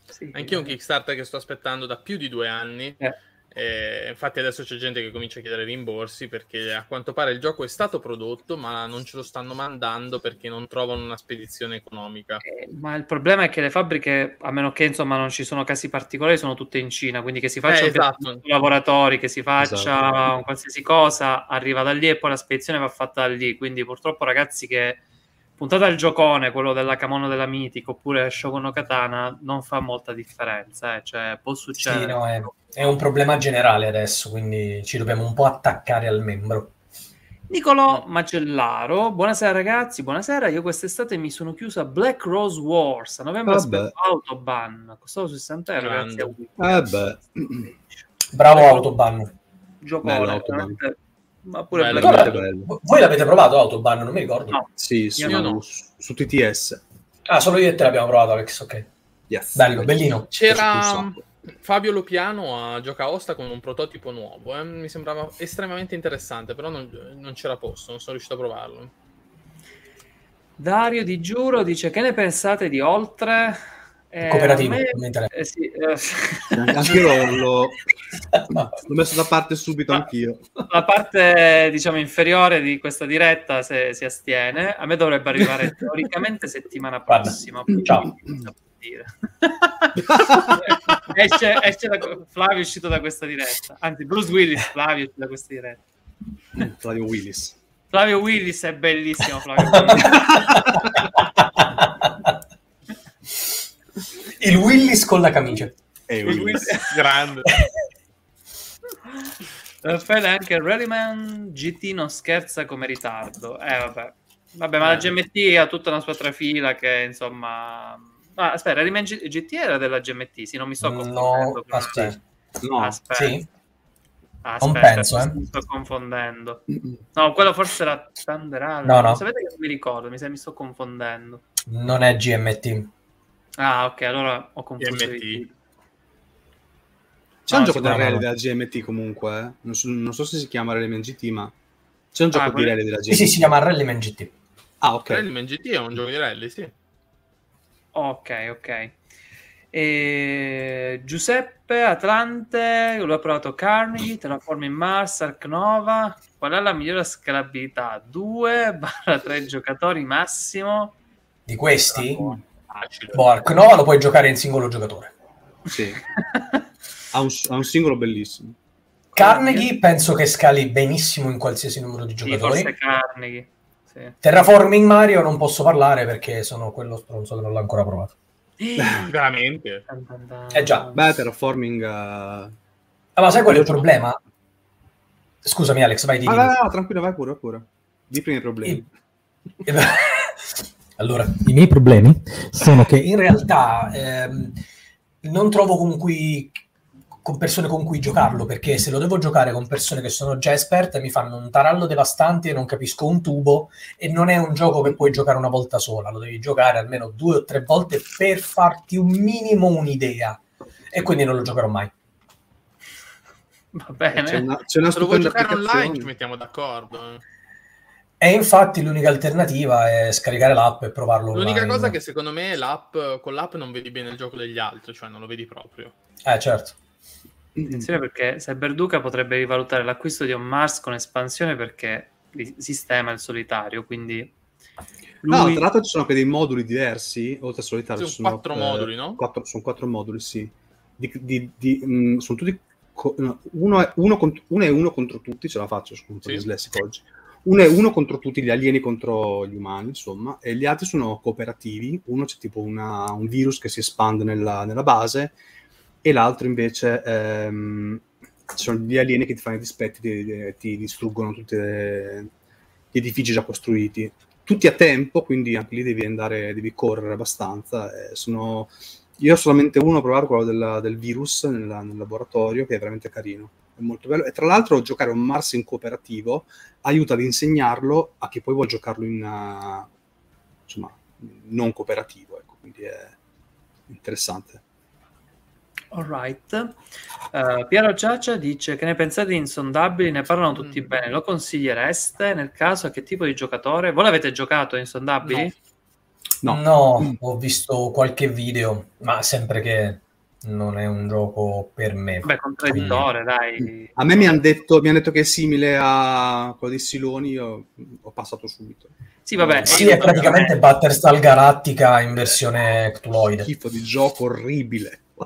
Sì. Anch'io un Kickstarter che sto aspettando da più di due anni. Eh. E infatti adesso c'è gente che comincia a chiedere rimborsi perché a quanto pare il gioco è stato prodotto ma non ce lo stanno mandando perché non trovano una spedizione economica. Eh, Ma il problema è che le fabbriche, a meno che insomma non ci sono casi particolari, sono tutte in Cina, quindi che si faccia Eh, esatto. lavoratori, che si faccia Esatto. qualsiasi cosa, arriva da lì e poi la spedizione va fatta da lì. Quindi purtroppo ragazzi che puntate al giocone, quello della Camono della Mythic oppure Shogun no Katana, non fa molta differenza, eh. cioè può succedere. Sì, no, è, è un problema generale adesso, quindi ci dobbiamo un po' attaccare al membro. Nicolò Macellaro, buonasera ragazzi, buonasera. Io quest'estate mi sono chiusa Black Rose Wars. A novembre Vabbè. aspetto Autoban, costavo 60 euro. Grazie a Eh beh, Bravo Autoban. giocone, Bello Autobahn. Ma pure Bello, Black bello. Vo- Voi l'avete provato Autoban? Non mi ricordo. No. Sì, su, no. su, su TTS. Ah, solo io e te l'abbiamo provato, Alex, ok. Yes. Bello, bellino. C'era. Fabio Lopiano a Gioca Osta con un prototipo nuovo. eh. Mi sembrava estremamente interessante, però non, non c'era posto, non sono riuscito a provarlo. Dario Di Giuro dice che ne pensate di Oltre? Eh, Cooperativo, me- eh, sì, eh, Anch'io l'ho, l'ho- messo da parte subito anch'io. la parte diciamo inferiore di questa diretta se si astiene a me dovrebbe arrivare teoricamente settimana prossima ciao. Esce, esce da, Flavio è uscito da questa diretta anzi Bruce Willis Flavio è uscito da questa diretta Flavio Willis. Flavio Willis è bellissimo Flavio Willis. Il Willis con la camicia. E Il Willis. Willis- Grande. Raffaele anche Rallyman GT non scherza come ritardo eh vabbè vabbè ma la GMT ha tutta una sua trafila che insomma ah, aspetta Rallyman G- GT era della GMT sì non mi sto No, confondendo con- aspetta. No, aspetta Sì? Aspetta, Non penso, eh. mi sto confondendo. No, quello forse era Thunder Island. No, no. Sapete che non mi ricordo, mi sa mi sto confondendo. Non è GMT. Ah, ok, allora ho confuso. GMT. C'è un No, gioco del no, no. rally della GMT comunque, eh. non, so, non so se si chiama Rallyman GT, ma c'è un Ah, gioco di quello- rally della GMT. Sì, sì, si chiama Rallyman GT. Ah, ok. Rallyman GT è un gioco di rally, sì. Ok, ok. E... Giuseppe Atlante, lui ha provato Carnegie, Terraforming Mars, Ark Nova. Qual è la migliore scalabilità? 2-3 giocatori massimo. Di questi, Facile. boh, Ark Nova lo puoi giocare in singolo giocatore. Sì. Ha un, ha un singolo bellissimo. Carnegie penso che scali benissimo in qualsiasi numero di Sì, giocatori. forse Carnegie. Sì. Terraforming Mario non posso parlare perché sono quello stronzo che non l'ho ancora provato. Veramente. Eh già. Beh, Terraforming... Uh... Ah, ma sai qual è il problema? Scusami Alex, vai di Ah, vai, vai, tranquillo, vai pure, vai pure. Di primi problemi. Allora, i miei problemi sono che in realtà ehm, non trovo con cui con persone con cui giocarlo, perché se lo devo giocare con persone che sono già esperte mi fanno un tarallo devastante e non capisco un tubo e non è un gioco che puoi giocare una volta sola, lo devi giocare almeno due o tre volte per farti un minimo un'idea e quindi non lo giocherò mai. Va bene. C'è una, c'è una Se lo vuoi giocare online ci mettiamo d'accordo. E infatti l'unica alternativa è scaricare l'app e provarlo L'unica online. cosa è che secondo me l'app, con l'app non vedi bene il gioco degli altri, cioè non lo vedi proprio. Eh, certo. Attenzione perché Cyberduca potrebbe rivalutare l'acquisto di On Mars con espansione perché il sistema è il solitario, quindi No, lui- tra l'altro ci sono anche dei moduli diversi, oltre al solitario. Sono sono quattro eh, moduli, no? quattro- sono quattro moduli, sì. Di, di- di- mh, sono tutti... co- no, uno, è, uno, cont- uno è uno contro tutti, ce la faccio, po' Sì. dislessico oggi. Uno è uno contro tutti, gli alieni contro gli umani, insomma, e gli altri sono cooperativi. Uno c'è tipo una- un virus che si espande nella, nella base, e l'altro invece ehm, sono gli alieni che ti fanno i dispetti, ti, ti- distruggono tutti gli edifici già costruiti. Tutti a tempo, quindi anche lì devi andare, devi correre abbastanza. eh, sono- Io ho solamente uno a provare, quello del, del virus nella- nel laboratorio, che è veramente carino. È molto bello. E tra l'altro giocare un Mars in cooperativo aiuta ad insegnarlo a chi poi vuole giocarlo in eh, insomma, non cooperativo. Ecco, quindi è interessante. Alright. Eh, Piero Giaccia dice che ne pensate di insondabili, ne parlano tutti Mm. bene. Lo consigliereste nel caso a che tipo di giocatore? Voi l'avete giocato insondabili? No. No. No, Mm. ho visto qualche video, ma sempre che non è un gioco per me. Vabbè, contradditore, dai. A me mi hanno detto, mi han detto che è simile a quello dei Siloni, io ho passato subito. Sì, vabbè. Sì, è praticamente Battlestar Galactica in versione ctuloide. Schifo di gioco orribile.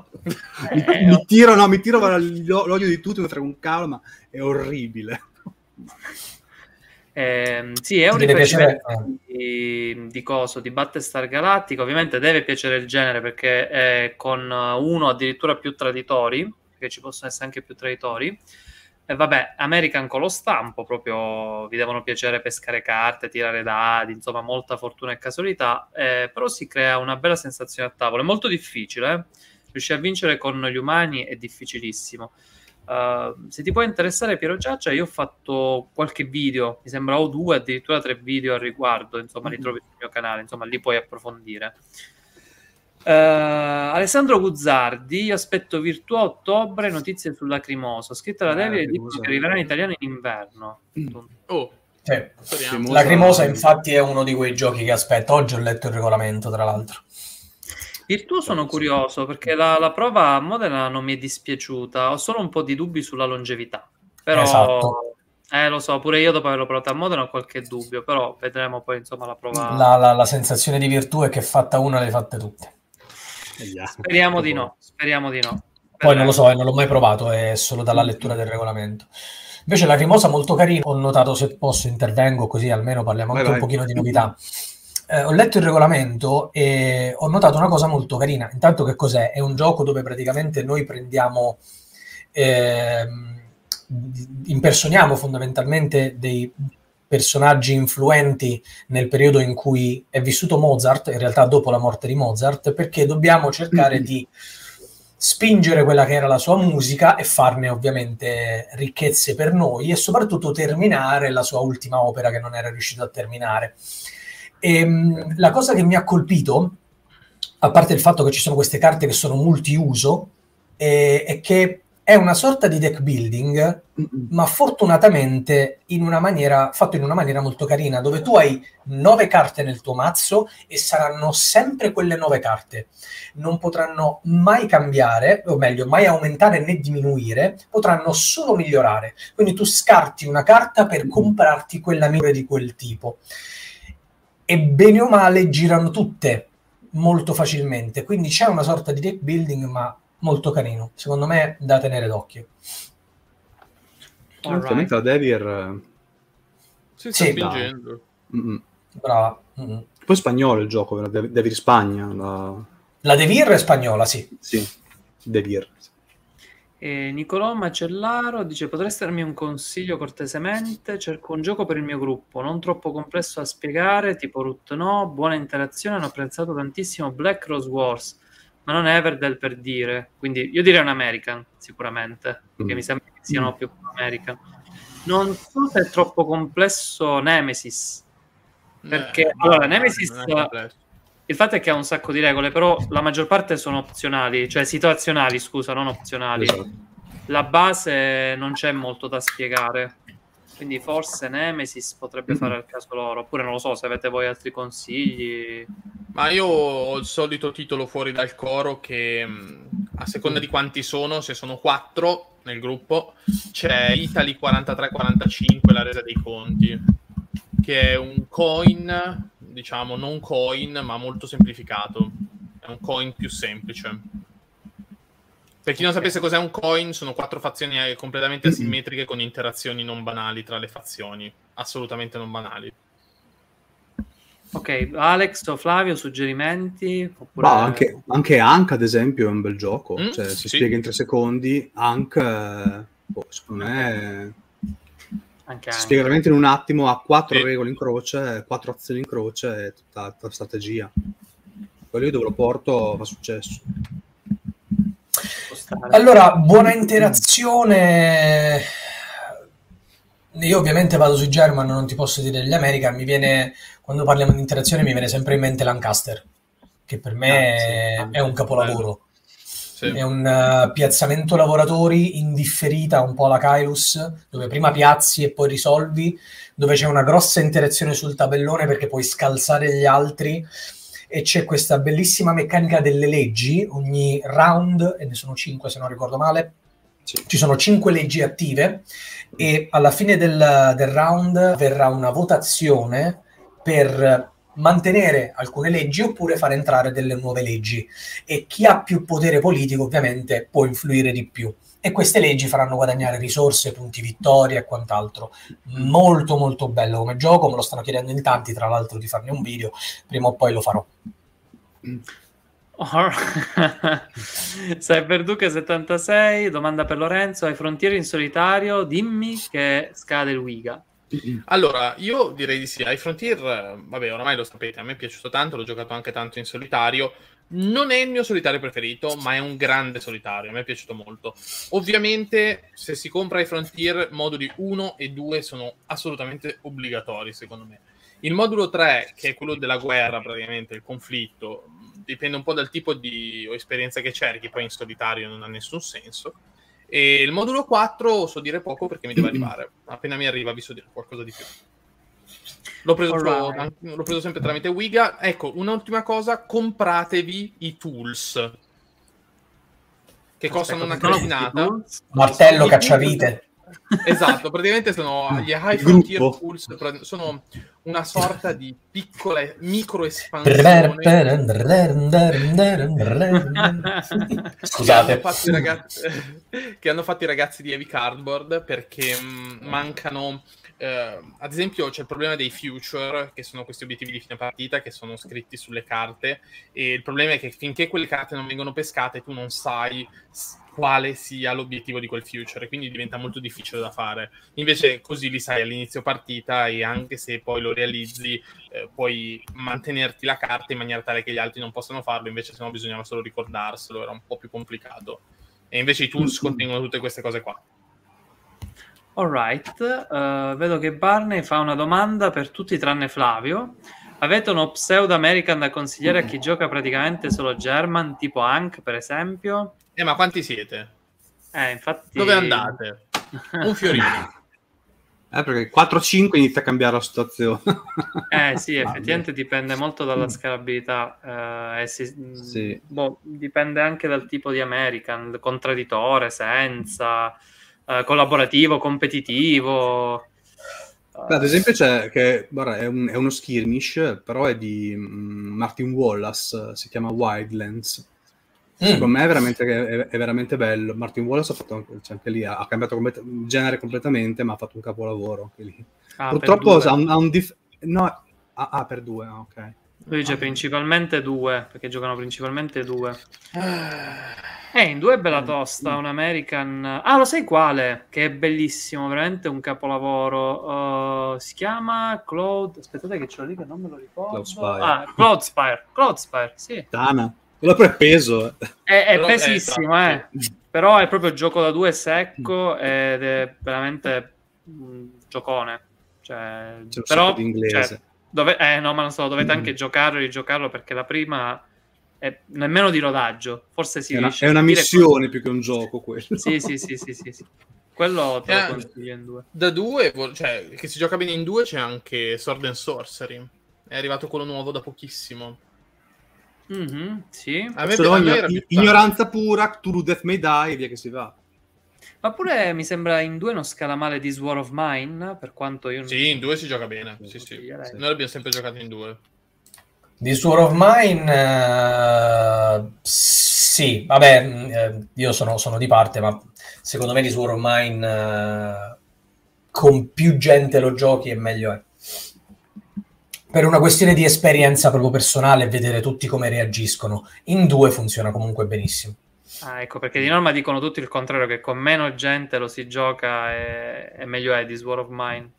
mi, Eh, mi tiro, no, mi tiro l'o- l'odio di tutti, mi frega un cavolo, ma è orribile. Ehm, sì, è un piacere, di, di coso, di Battlestar Galactica. Ovviamente deve piacere il genere perché è con uno addirittura più traditori, perché ci possono essere anche più traditori. E vabbè, American con lo stampo, proprio vi devono piacere pescare carte, tirare dadi, insomma, molta fortuna e casualità, eh, però si crea una bella sensazione a tavola. È molto difficile, eh. riuscire a vincere con gli umani è difficilissimo. Uh, se ti può interessare Piero Giaccia, io ho fatto qualche video, mi sembra o due, addirittura tre video al riguardo, insomma, li trovi sul mio canale, insomma, lì puoi approfondire. Uh, Alessandro Guzzardi, io aspetto Virtua a ottobre, notizie sul lacrimoso, scritta da Eh, David e Lacrimosa. dicono che arriverà in italiano in inverno. Oh, Sì. speriamo. Lacrimosa, infatti, è uno di quei giochi che aspetto. Oggi ho letto il regolamento, tra l'altro. Virtua sono curioso perché la, la prova a Modena non mi è dispiaciuta, ho solo un po' di dubbi sulla longevità, però Esatto. eh, lo so, pure io dopo averlo provato a Modena ho qualche dubbio, però vedremo poi insomma la prova. La, la- la sensazione di virtù è che fatta una le hai fatte tutte. Speriamo di no, speriamo di no. Poi non lo so, eh, non l'ho mai provato, è solo dalla lettura del regolamento. Invece Lacrimosa molto carino, ho notato se posso intervengo così almeno parliamo Vai, anche un vai. pochino di novità. Eh, ho letto il regolamento e ho notato una cosa molto carina. Intanto che cos'è? È un gioco dove praticamente noi prendiamo, ehm, impersoniamo fondamentalmente dei personaggi influenti nel periodo in cui è vissuto Mozart, in realtà dopo la morte di Mozart, perché dobbiamo cercare Mhm. di spingere quella che era la sua musica e farne ovviamente ricchezze per noi e soprattutto terminare la sua ultima opera che non era riuscito a terminare. Ehm, la cosa che mi ha colpito, a parte il fatto che ci sono queste carte che sono multiuso, eh, è che è una sorta di deck building, ma fortunatamente in una maniera, fatto in una maniera molto carina, dove tu hai nove carte nel tuo mazzo e saranno sempre quelle nove carte. Non potranno mai cambiare, o meglio, mai aumentare né diminuire, potranno solo migliorare. Quindi tu scarti una carta per comprarti quella migliore di quel tipo. E bene o male girano tutte molto facilmente. Quindi c'è una sorta di deck building, ma molto carino. Secondo me da tenere d'occhio. Ovviamente la Devir... Si sta Sì, spingendo. mm, mm. Brava. Mm. Poi spagnolo il gioco? Dev- Devir Spagna. La... La Devir è spagnola, sì. Sì, Devir. E Nicolò Macellaro dice: Potresti darmi un consiglio cortesemente? Cerco un gioco per il mio gruppo, non troppo complesso da spiegare, tipo Root no, buona interazione. Hanno apprezzato tantissimo Black Rose Wars. ma non è Everdell per dire. Quindi io direi un American, sicuramente, perché Mm. mi sembra che siano più American. Non so se è troppo complesso Nemesis. Perché, Eh, allora, Nemesis- non è complesso. Il fatto è che ha un sacco di regole, però la maggior parte sono opzionali, cioè situazionali, scusa, non opzionali. Esatto. La base non c'è molto da spiegare. Quindi forse Nemesis potrebbe Mm. fare al caso loro. Oppure non lo so, se avete voi altri consigli. Ma io ho il solito titolo fuori dal coro che mh, a seconda di quanti sono, se sono quattro nel gruppo, c'è Italy 4345, la resa dei conti, che è un coin, diciamo non coin, ma molto semplificato. È un coin più semplice. Per chi non sapesse cos'è un coin, sono quattro fazioni eh, completamente asimmetriche con interazioni non banali tra le fazioni, assolutamente non banali. Ok, Alex o Flavio, suggerimenti? Oppure... Ma anche, anche Ank, ad esempio, è un bel gioco. Mm, cioè, si sì. spiega in tre secondi. Ank, eh, boh, secondo me, Anche si Ank. spiega veramente in un attimo. Ha quattro Sì. regole in croce, quattro azioni in croce e tutta, tutta strategia. Quello io dove lo porto fa successo. Allora, buona interazione. Io ovviamente vado sui German, non ti posso dire gli American, mi viene, quando parliamo di interazione mi viene sempre in mente Lancaster, che per me Ah, sì, è, è un capolavoro. Sì. È un uh, piazzamento lavoratori in differita, un po' alla Kylus, dove prima piazzi e poi risolvi, dove c'è una grossa interazione sul tabellone perché puoi scalzare gli altri e c'è questa bellissima meccanica delle leggi, ogni round, e ne sono 5 se non ricordo male, Sì. ci sono 5 leggi attive e alla fine del, del round verrà una votazione per mantenere alcune leggi oppure far entrare delle nuove leggi e chi ha più potere politico ovviamente può influire di più e queste leggi faranno guadagnare risorse, punti vittoria e quant'altro. Molto molto bello come gioco, me lo stanno chiedendo in tanti tra l'altro di farne un video, prima o poi lo farò. Cyberduke 76, domanda per Lorenzo, ai frontiere in solitario, dimmi che scade il Wiga. Allora, io direi di sì. Ai Frontier, eh, vabbè, oramai lo sapete, a me è piaciuto tanto, l'ho giocato anche tanto in solitario. Non è il mio solitario preferito, ma è un grande solitario, a me è piaciuto molto. Ovviamente, se si compra ai Frontier, moduli 1 e 2 sono assolutamente obbligatori, secondo me. Il modulo 3, che è quello della guerra, praticamente, il conflitto, dipende un po' dal tipo di esperienza che cerchi, poi in solitario non ha nessun senso. E il modulo 4 so dire poco perché mi deve arrivare. Appena mi arriva vi so dire qualcosa di più. L'ho preso, Alright. l'ho preso sempre tramite Wiga. Ecco, un'ultima cosa, compratevi i tools. Che costano una Aspetta, questi Martello, cacciavite. Esatto, praticamente sono gli High. Frontier Tools, pra- sono una sorta di piccole micro espansioni che Scusate. hanno, fatto i ragazzi, che hanno fatto i ragazzi di Heavy Cardboard perché mh, mancano eh, ad esempio c'è il problema dei future che sono questi obiettivi di fine partita che sono scritti sulle carte e il problema è che finché quelle carte non vengono pescate tu non sai quale sia l'obiettivo di quel future quindi diventa molto difficile da fare. Invece così li sai all'inizio partita e anche se poi lo realizzi eh, puoi mantenerti la carta in maniera tale che gli altri non possano farlo invece se no bisognava solo ricordarselo era un po' più complicato. E invece i tools contengono tutte queste cose qua Alright, eh, vedo che Barney fa una domanda per tutti tranne Flavio. Avete uno pseudo American da consigliare a chi gioca praticamente solo German, tipo Hank per esempio? eh ma quanti siete? Eh, infatti... dove andate? un fiorino Eh, perché 4-5 inizia a cambiare la situazione. Eh sì, effettivamente dipende molto dalla scalabilità. eh, e si- Sì. boh, dipende anche dal tipo di American, contradditore, senza, eh, collaborativo, competitivo. Ad esempio c'è che guarda, è, un- è uno skirmish, però è di mm, Martin Wallace, si chiama Wildlands. Mm. Secondo me è veramente, è, è veramente bello. Martin Wallace ha fatto anche, cioè, anche lì, ha cambiato complet- genere completamente, ma ha fatto un capolavoro anche lì. Ah, Purtroppo per ha due. un, ha un dif- no, ah, ah, per due, ah, ok. Lui dice principalmente due, perché giocano principalmente due. Eh, in due è bella tosta, un American... Ah, lo sai quale? Che è bellissimo, veramente un capolavoro. Uh, si chiama Cloud... Aspettate che ce l'ho lì che non me lo ricordo. Cloudspire. Ah, Cloudspire. Cloudspire, sì. Tana. Quello per peso. eh. È, è pesissimo, eh, eh. Però è proprio gioco da due secco ed è veramente un giocone. Cioè, C'è un però, sacco di inglese. cioè, dove, eh, no, ma non so, dovete Mm. anche giocarlo e rigiocarlo perché la prima è nemmeno di rodaggio. Forse si è una, è una missione più che un gioco quello. quello. Sì, sì, sì, sì, sì, sì. Quello te lo Eh. consiglio in due. Da due, cioè, che si gioca bene in due, c'è anche Sword and Sorcery. È arrivato quello nuovo da pochissimo. Mhm, sì. A me, a me ignoranza pura, Cthulhu Death May Die e via che si va. Ma pure mi sembra in due non scala male di War of Mine, per quanto io non... Sì, in due si gioca bene. Sì, sì. Consiglierei. Noi l'abbiamo sempre giocato in due. Di Sword of Mine, eh, sì, vabbè, eh, io sono, sono di parte, ma secondo me di Sword of Mine eh, con più gente lo giochi e meglio è. Per una questione di esperienza proprio personale vedere tutti come reagiscono. In due funziona comunque benissimo. Ah, ecco, perché di norma dicono tutti il contrario, che con meno gente lo si gioca e, e meglio è di War of Mine.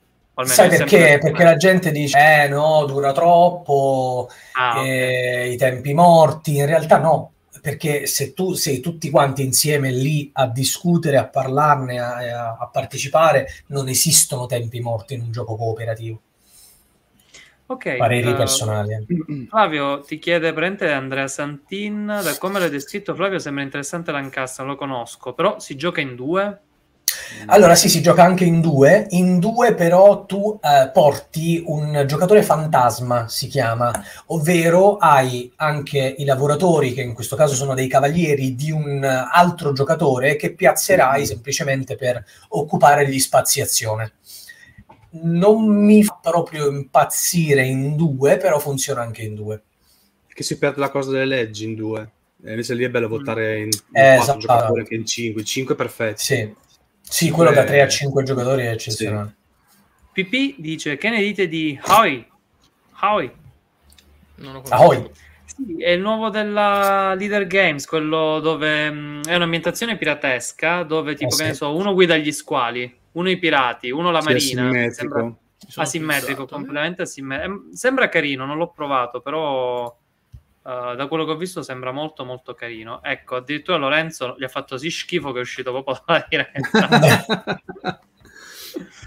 Sai perché? Perché la gente dice, eh no, dura troppo, Ah, eh, i tempi morti. In realtà no, perché se tu sei tutti quanti insieme lì a discutere, a parlarne, a- a partecipare, non esistono tempi morti in un gioco cooperativo. Ok, Pareri eh, personali. Flavio ti chiede prende Andrea Santin, da come l'hai descritto Flavio sembra interessante Lancaster, lo conosco, però si gioca in due? Allora sì, si gioca anche in due. In due però tu eh, porti un giocatore fantasma, si chiama, ovvero hai anche i lavoratori, che in questo caso sono dei cavalieri, di un altro giocatore che piazzerai semplicemente per occupare gli spazi azione. Non mi fa proprio impazzire in due, però funziona anche in due. Che si perde la cosa delle leggi in due. E invece lì è bello votare in, in Eh, quattro esatto. giocatori anche in cinque. Il cinque è perfetto. Sì, sì quello da Eh, 3 a 5 giocatori è eccezionale. PP dice che ne dite di Howie? Howie? Non lo conosco. Ahoy! Sì, è il nuovo della Leader Games, quello dove mh, è un'ambientazione piratesca, dove tipo, Eh, che sì. ne so, uno guida gli squali, uno i pirati, uno la Sì, marina. asimmetrico. Sembra asimmetrico, fissato. completamente asimmetrico. Sembra carino, non l'ho provato, però eh, da quello che ho visto sembra molto molto carino. Ecco, addirittura Lorenzo gli ha fatto sì schifo che è uscito proprio dalla diretta.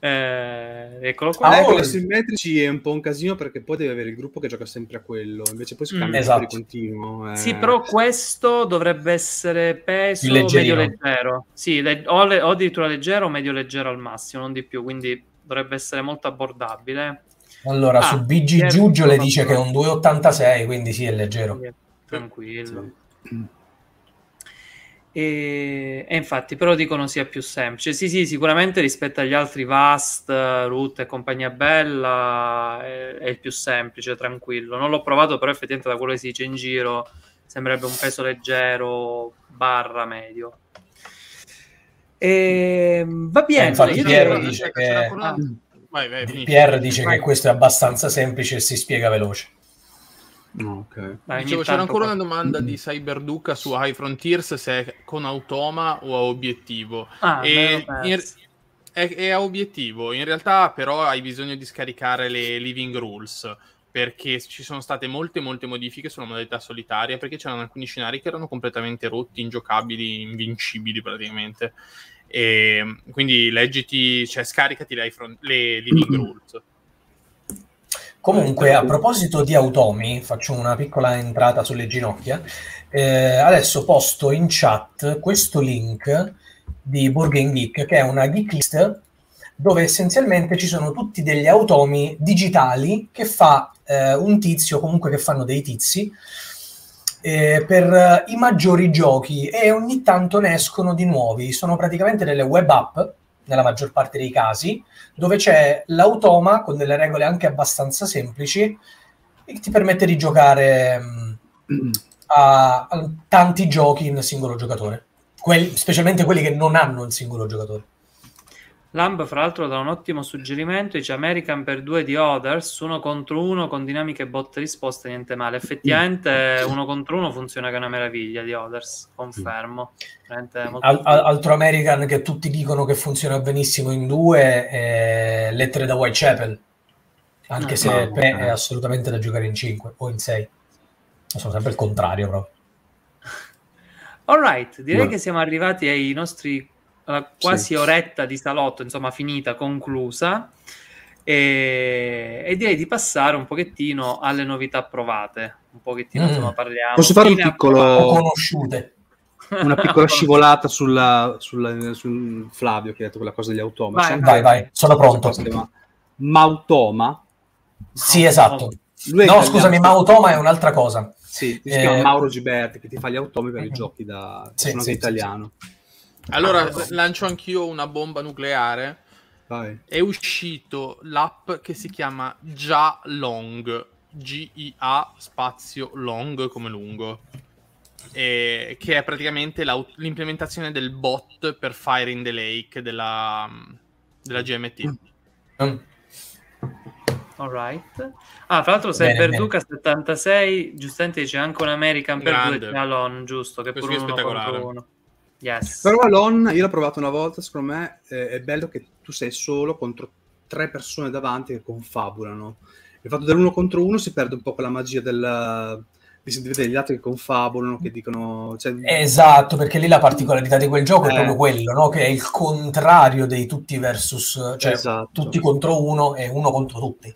Eh, eccolo qua. Ah, ecco. i simmetrici è un po' un casino perché poi devi avere il gruppo che gioca sempre a quello, invece poi si Mm. cambia Esatto. di continuo. eh. Sì, però questo dovrebbe essere peso medio leggero. Sì, le- o, le- o addirittura leggero o medio leggero al massimo, non di più, quindi dovrebbe essere molto abbordabile. Allora, Ah, su BG Giugio le dice che è un 2,86, quindi sì, è leggero. Tranquillo. Mm. E, e infatti, però dicono sia più semplice. Sì, sì, sicuramente rispetto agli altri Vast, Root e compagnia bella è, è il più semplice, tranquillo. Non l'ho provato, però effettivamente da quello che si dice in giro sembrerebbe un peso leggero barra medio. E, va bene, Eh, infatti direi- dice che- una- Vai, vai. Pierre dice Vai. che questo è abbastanza semplice e si spiega veloce. No, ok. Dai, ogni Dicevo, c'era ancora qua- una domanda di Cyberduca su High Frontiers se è con automa o a obiettivo. Ah, E in-. È, è a obiettivo, in realtà però hai bisogno di scaricare le living rules perché ci sono state molte molte modifiche sulla modalità solitaria perché c'erano alcuni scenari che erano completamente rotti, ingiocabili, invincibili praticamente. E quindi leggiti, cioè scaricati le, le living rules. Comunque, a proposito di automi, faccio una piccola entrata sulle ginocchia. Eh, adesso posto in chat questo link di Game Geek, che è una geek list dove essenzialmente ci sono tutti degli automi digitali che fa eh, un tizio, comunque che fanno dei tizi, eh, per eh, i maggiori giochi e ogni tanto ne escono di nuovi. Sono praticamente delle web app, nella maggior parte dei casi, dove c'è l'automa con delle regole anche abbastanza semplici che ti permette di giocare mh, a, a tanti giochi in singolo giocatore, Quelli- specialmente quelli che non hanno il singolo giocatore. Lamb, fra l'altro, dà un ottimo suggerimento: dice American per due di Others, uno contro uno con dinamiche botte risposte, niente male. Effettivamente, uno contro uno funziona che è una meraviglia di Others, confermo. Al- al- altro American che tutti dicono che funziona benissimo in due è Lettere da Whitechapel, anche Ah, se no, pe- ok. è assolutamente da giocare in 5 o in 6. Sono sempre il contrario, però. Alright, direi Beh. che siamo arrivati ai nostri quasi sì. oretta di salotto, insomma, finita, conclusa. E, e, direi di passare un pochettino alle novità provate. Un pochettino, mm. insomma, parliamo. Posso fare un piccolo... conosciute. Una piccola scivolata sulla, sulla, sul Flavio che ha detto quella cosa degli automi. Vai, vai, vai, sono pronto. Mautoma? Sì, esatto. Lui no, scusami, Mautoma è un'altra cosa. Sì, si eh... chiama Mauro Giberti che ti fa gli automi per i giochi da sì, sì, italiano. Sì, allora lancio anch'io una bomba nucleare. Vai. È uscito l'app che si chiama Gia Long, G-I-A spazio long come lungo, e che è praticamente l'implementazione del bot per Fire in the Lake della, della GMT. Mm. Alright. Ah, tra l'altro sei Perduca 76, giustamente dice anche un American per due Alon, giusto, che pure uno spettacolare. Uno. Yes. Però Alon, io l'ho provato una volta, secondo me eh, è bello che tu sei solo contro tre persone davanti che confabulano. Il fatto dell'uno contro uno si perde un po' quella magia del di sentire gli altri che confabulano, che dicono... Cioè... Esatto, perché lì la particolarità di quel gioco eh. è proprio quello, no? che è il contrario dei tutti versus, cioè esatto. tutti contro uno e uno contro tutti.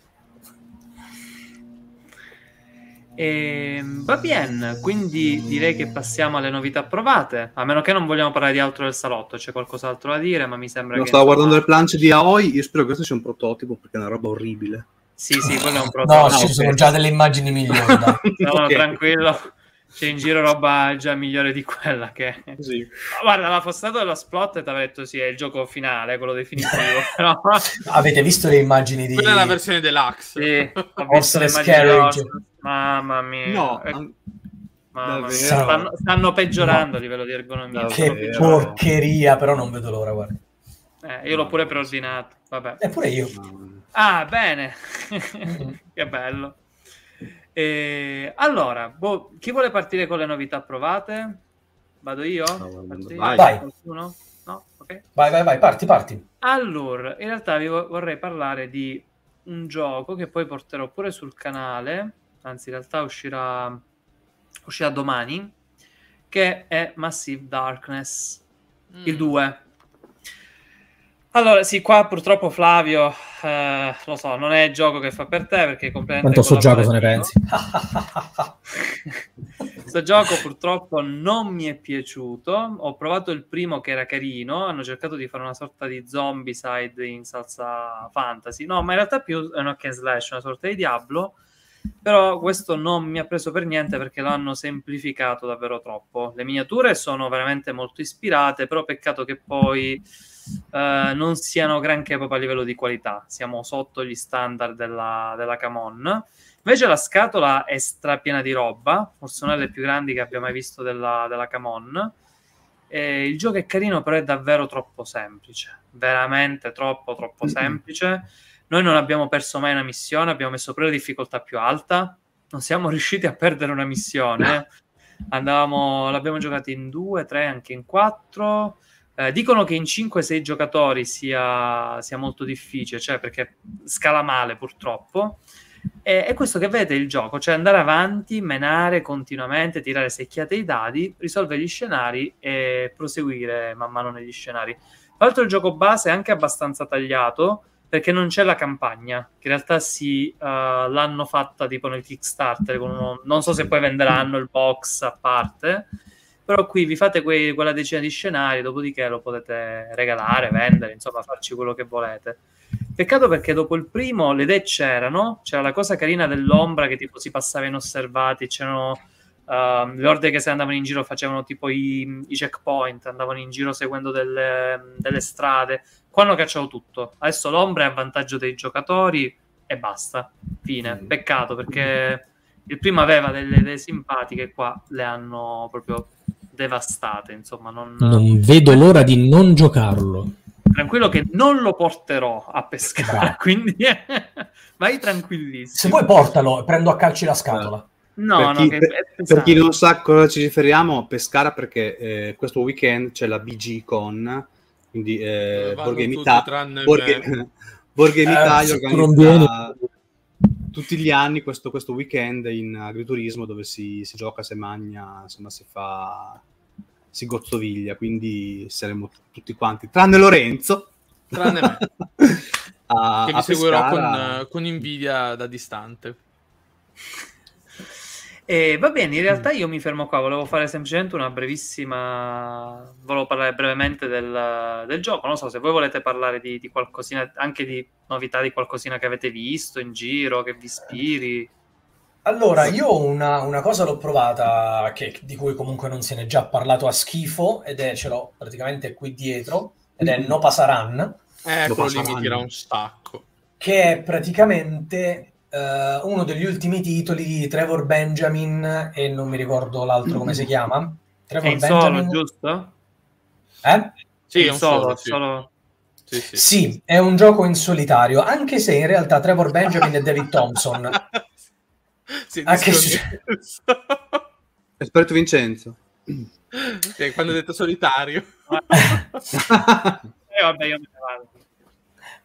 E, ehm, va bene, quindi direi che passiamo alle novità provate. A meno che non vogliamo parlare di altro del salotto, c'è qualcos'altro da dire, ma mi sembra no, che. Stavo guardando le planche di Aoi. Io spero che questo sia un prototipo perché è una roba orribile. Sì, sì, quello è un prototipo. No, ci sono già delle immagini migliori. no, no, okay. tranquillo c'è in giro roba già migliore di quella che sì. guarda la postata dello splot ti avrei detto sì è il gioco finale quello definitivo però... avete visto le immagini di quella è la versione deluxe sì, ho visto le immagini mamma mia no ecco. Mamma mia. Stanno, stanno, peggiorando no. a livello di ergonomia. Che porcheria, però non vedo l'ora, guarda. Eh, io l'ho pure preordinato, vabbè. Eppure io. Ah, bene. che bello. E, allora, boh, chi vuole partire con le novità provate? Vado io? No, vai. vai. Qualcuno? No? Okay. Vai, vai, vai, parti, parti. Allora, in realtà vi vorrei parlare di un gioco che poi porterò pure sul canale, anzi in realtà uscirà, uscirà domani, che è Massive Darkness, mm. il 2. Allora, sì, qua purtroppo Flavio, eh, lo so, non è il gioco che fa per te perché completamente... Quanto sto gioco se ne pensi? Questo gioco purtroppo non mi è piaciuto. Ho provato il primo che era carino, hanno cercato di fare una sorta di zombie side in salsa fantasy. No, ma in realtà più è un hack and slash, una sorta di Diablo. Però questo non mi ha preso per niente perché l'hanno semplificato davvero troppo. Le miniature sono veramente molto ispirate, però peccato che poi eh, non siano granché proprio a livello di qualità, siamo sotto gli standard della, della Camon. Invece la scatola è strapiena di roba, forse una delle più grandi che abbia mai visto della, della Camon. E il gioco è carino, però è davvero troppo semplice, veramente troppo, troppo semplice. Noi non abbiamo perso mai una missione, abbiamo messo pure la difficoltà più alta, non siamo riusciti a perdere una missione. Andavamo, l'abbiamo giocata in due, tre, anche in quattro. Eh, dicono che in 5-6 giocatori sia, sia, molto difficile, cioè perché scala male purtroppo. E, è questo che vede il gioco, cioè andare avanti, menare continuamente, tirare secchiate ai dadi, risolvere gli scenari e proseguire man mano negli scenari. Tra l'altro il gioco base è anche abbastanza tagliato perché non c'è la campagna, che in realtà si, uh, l'hanno fatta tipo nel Kickstarter, uno, non so se poi venderanno il box a parte, però qui vi fate quei, quella decina di scenari, dopodiché lo potete regalare, vendere, insomma, farci quello che volete. Peccato perché dopo il primo le idee c'erano, c'era la cosa carina dell'ombra che tipo si passava inosservati, c'erano uh, le orde che se andavano in giro facevano tipo i, i checkpoint, andavano in giro seguendo delle, delle, strade. Qua hanno cacciato tutto. Adesso l'ombra è a vantaggio dei giocatori e basta. Fine. Mm. Peccato perché il primo aveva delle idee simpatiche, qua le hanno proprio devastate. Insomma, non, non vedo l'ora di non giocarlo. Tranquillo che non lo porterò a pescare, quindi vai tranquillissimo. Se vuoi portalo, e prendo a calci la scatola. No, per, chi, no, per, per chi non sa cosa ci riferiamo, Pescara perché eh, questo weekend c'è la BG Con, quindi eh, Borgame Italia, Borgame, Borgame Italia organizza tutti gli anni questo, questo weekend in agriturismo dove si, si, gioca, si magna, insomma si fa, si gozzoviglia, quindi saremo tutti quanti, tranne Lorenzo. Tranne me. a, che mi seguirò con, con invidia da distante. E va bene, in realtà io mi fermo qua, volevo fare semplicemente una brevissima... volevo parlare brevemente del, del gioco, non so se voi volete parlare di, di, qualcosina, anche di novità di qualcosina che avete visto in giro, che vi ispiri. Allora, io una, una cosa l'ho provata, che, di cui comunque non se ne è già parlato a schifo, ed è, ce l'ho praticamente qui dietro, ed è No Pasaran. Ecco, lì mi tira un sacco. Che è praticamente uh, uno degli ultimi titoli di Trevor Benjamin e non mi ricordo l'altro come si chiama. Trevor è Benjamin. Solo, giusto? Eh? Sì, è un solo, sì. solo... Sì, sì. sì, è un gioco in solitario, anche se in realtà Trevor Benjamin e David Thompson. sì, anche se... Esperto Vincenzo. Sì, quando ho detto solitario. eh, vabbè, io me ne vado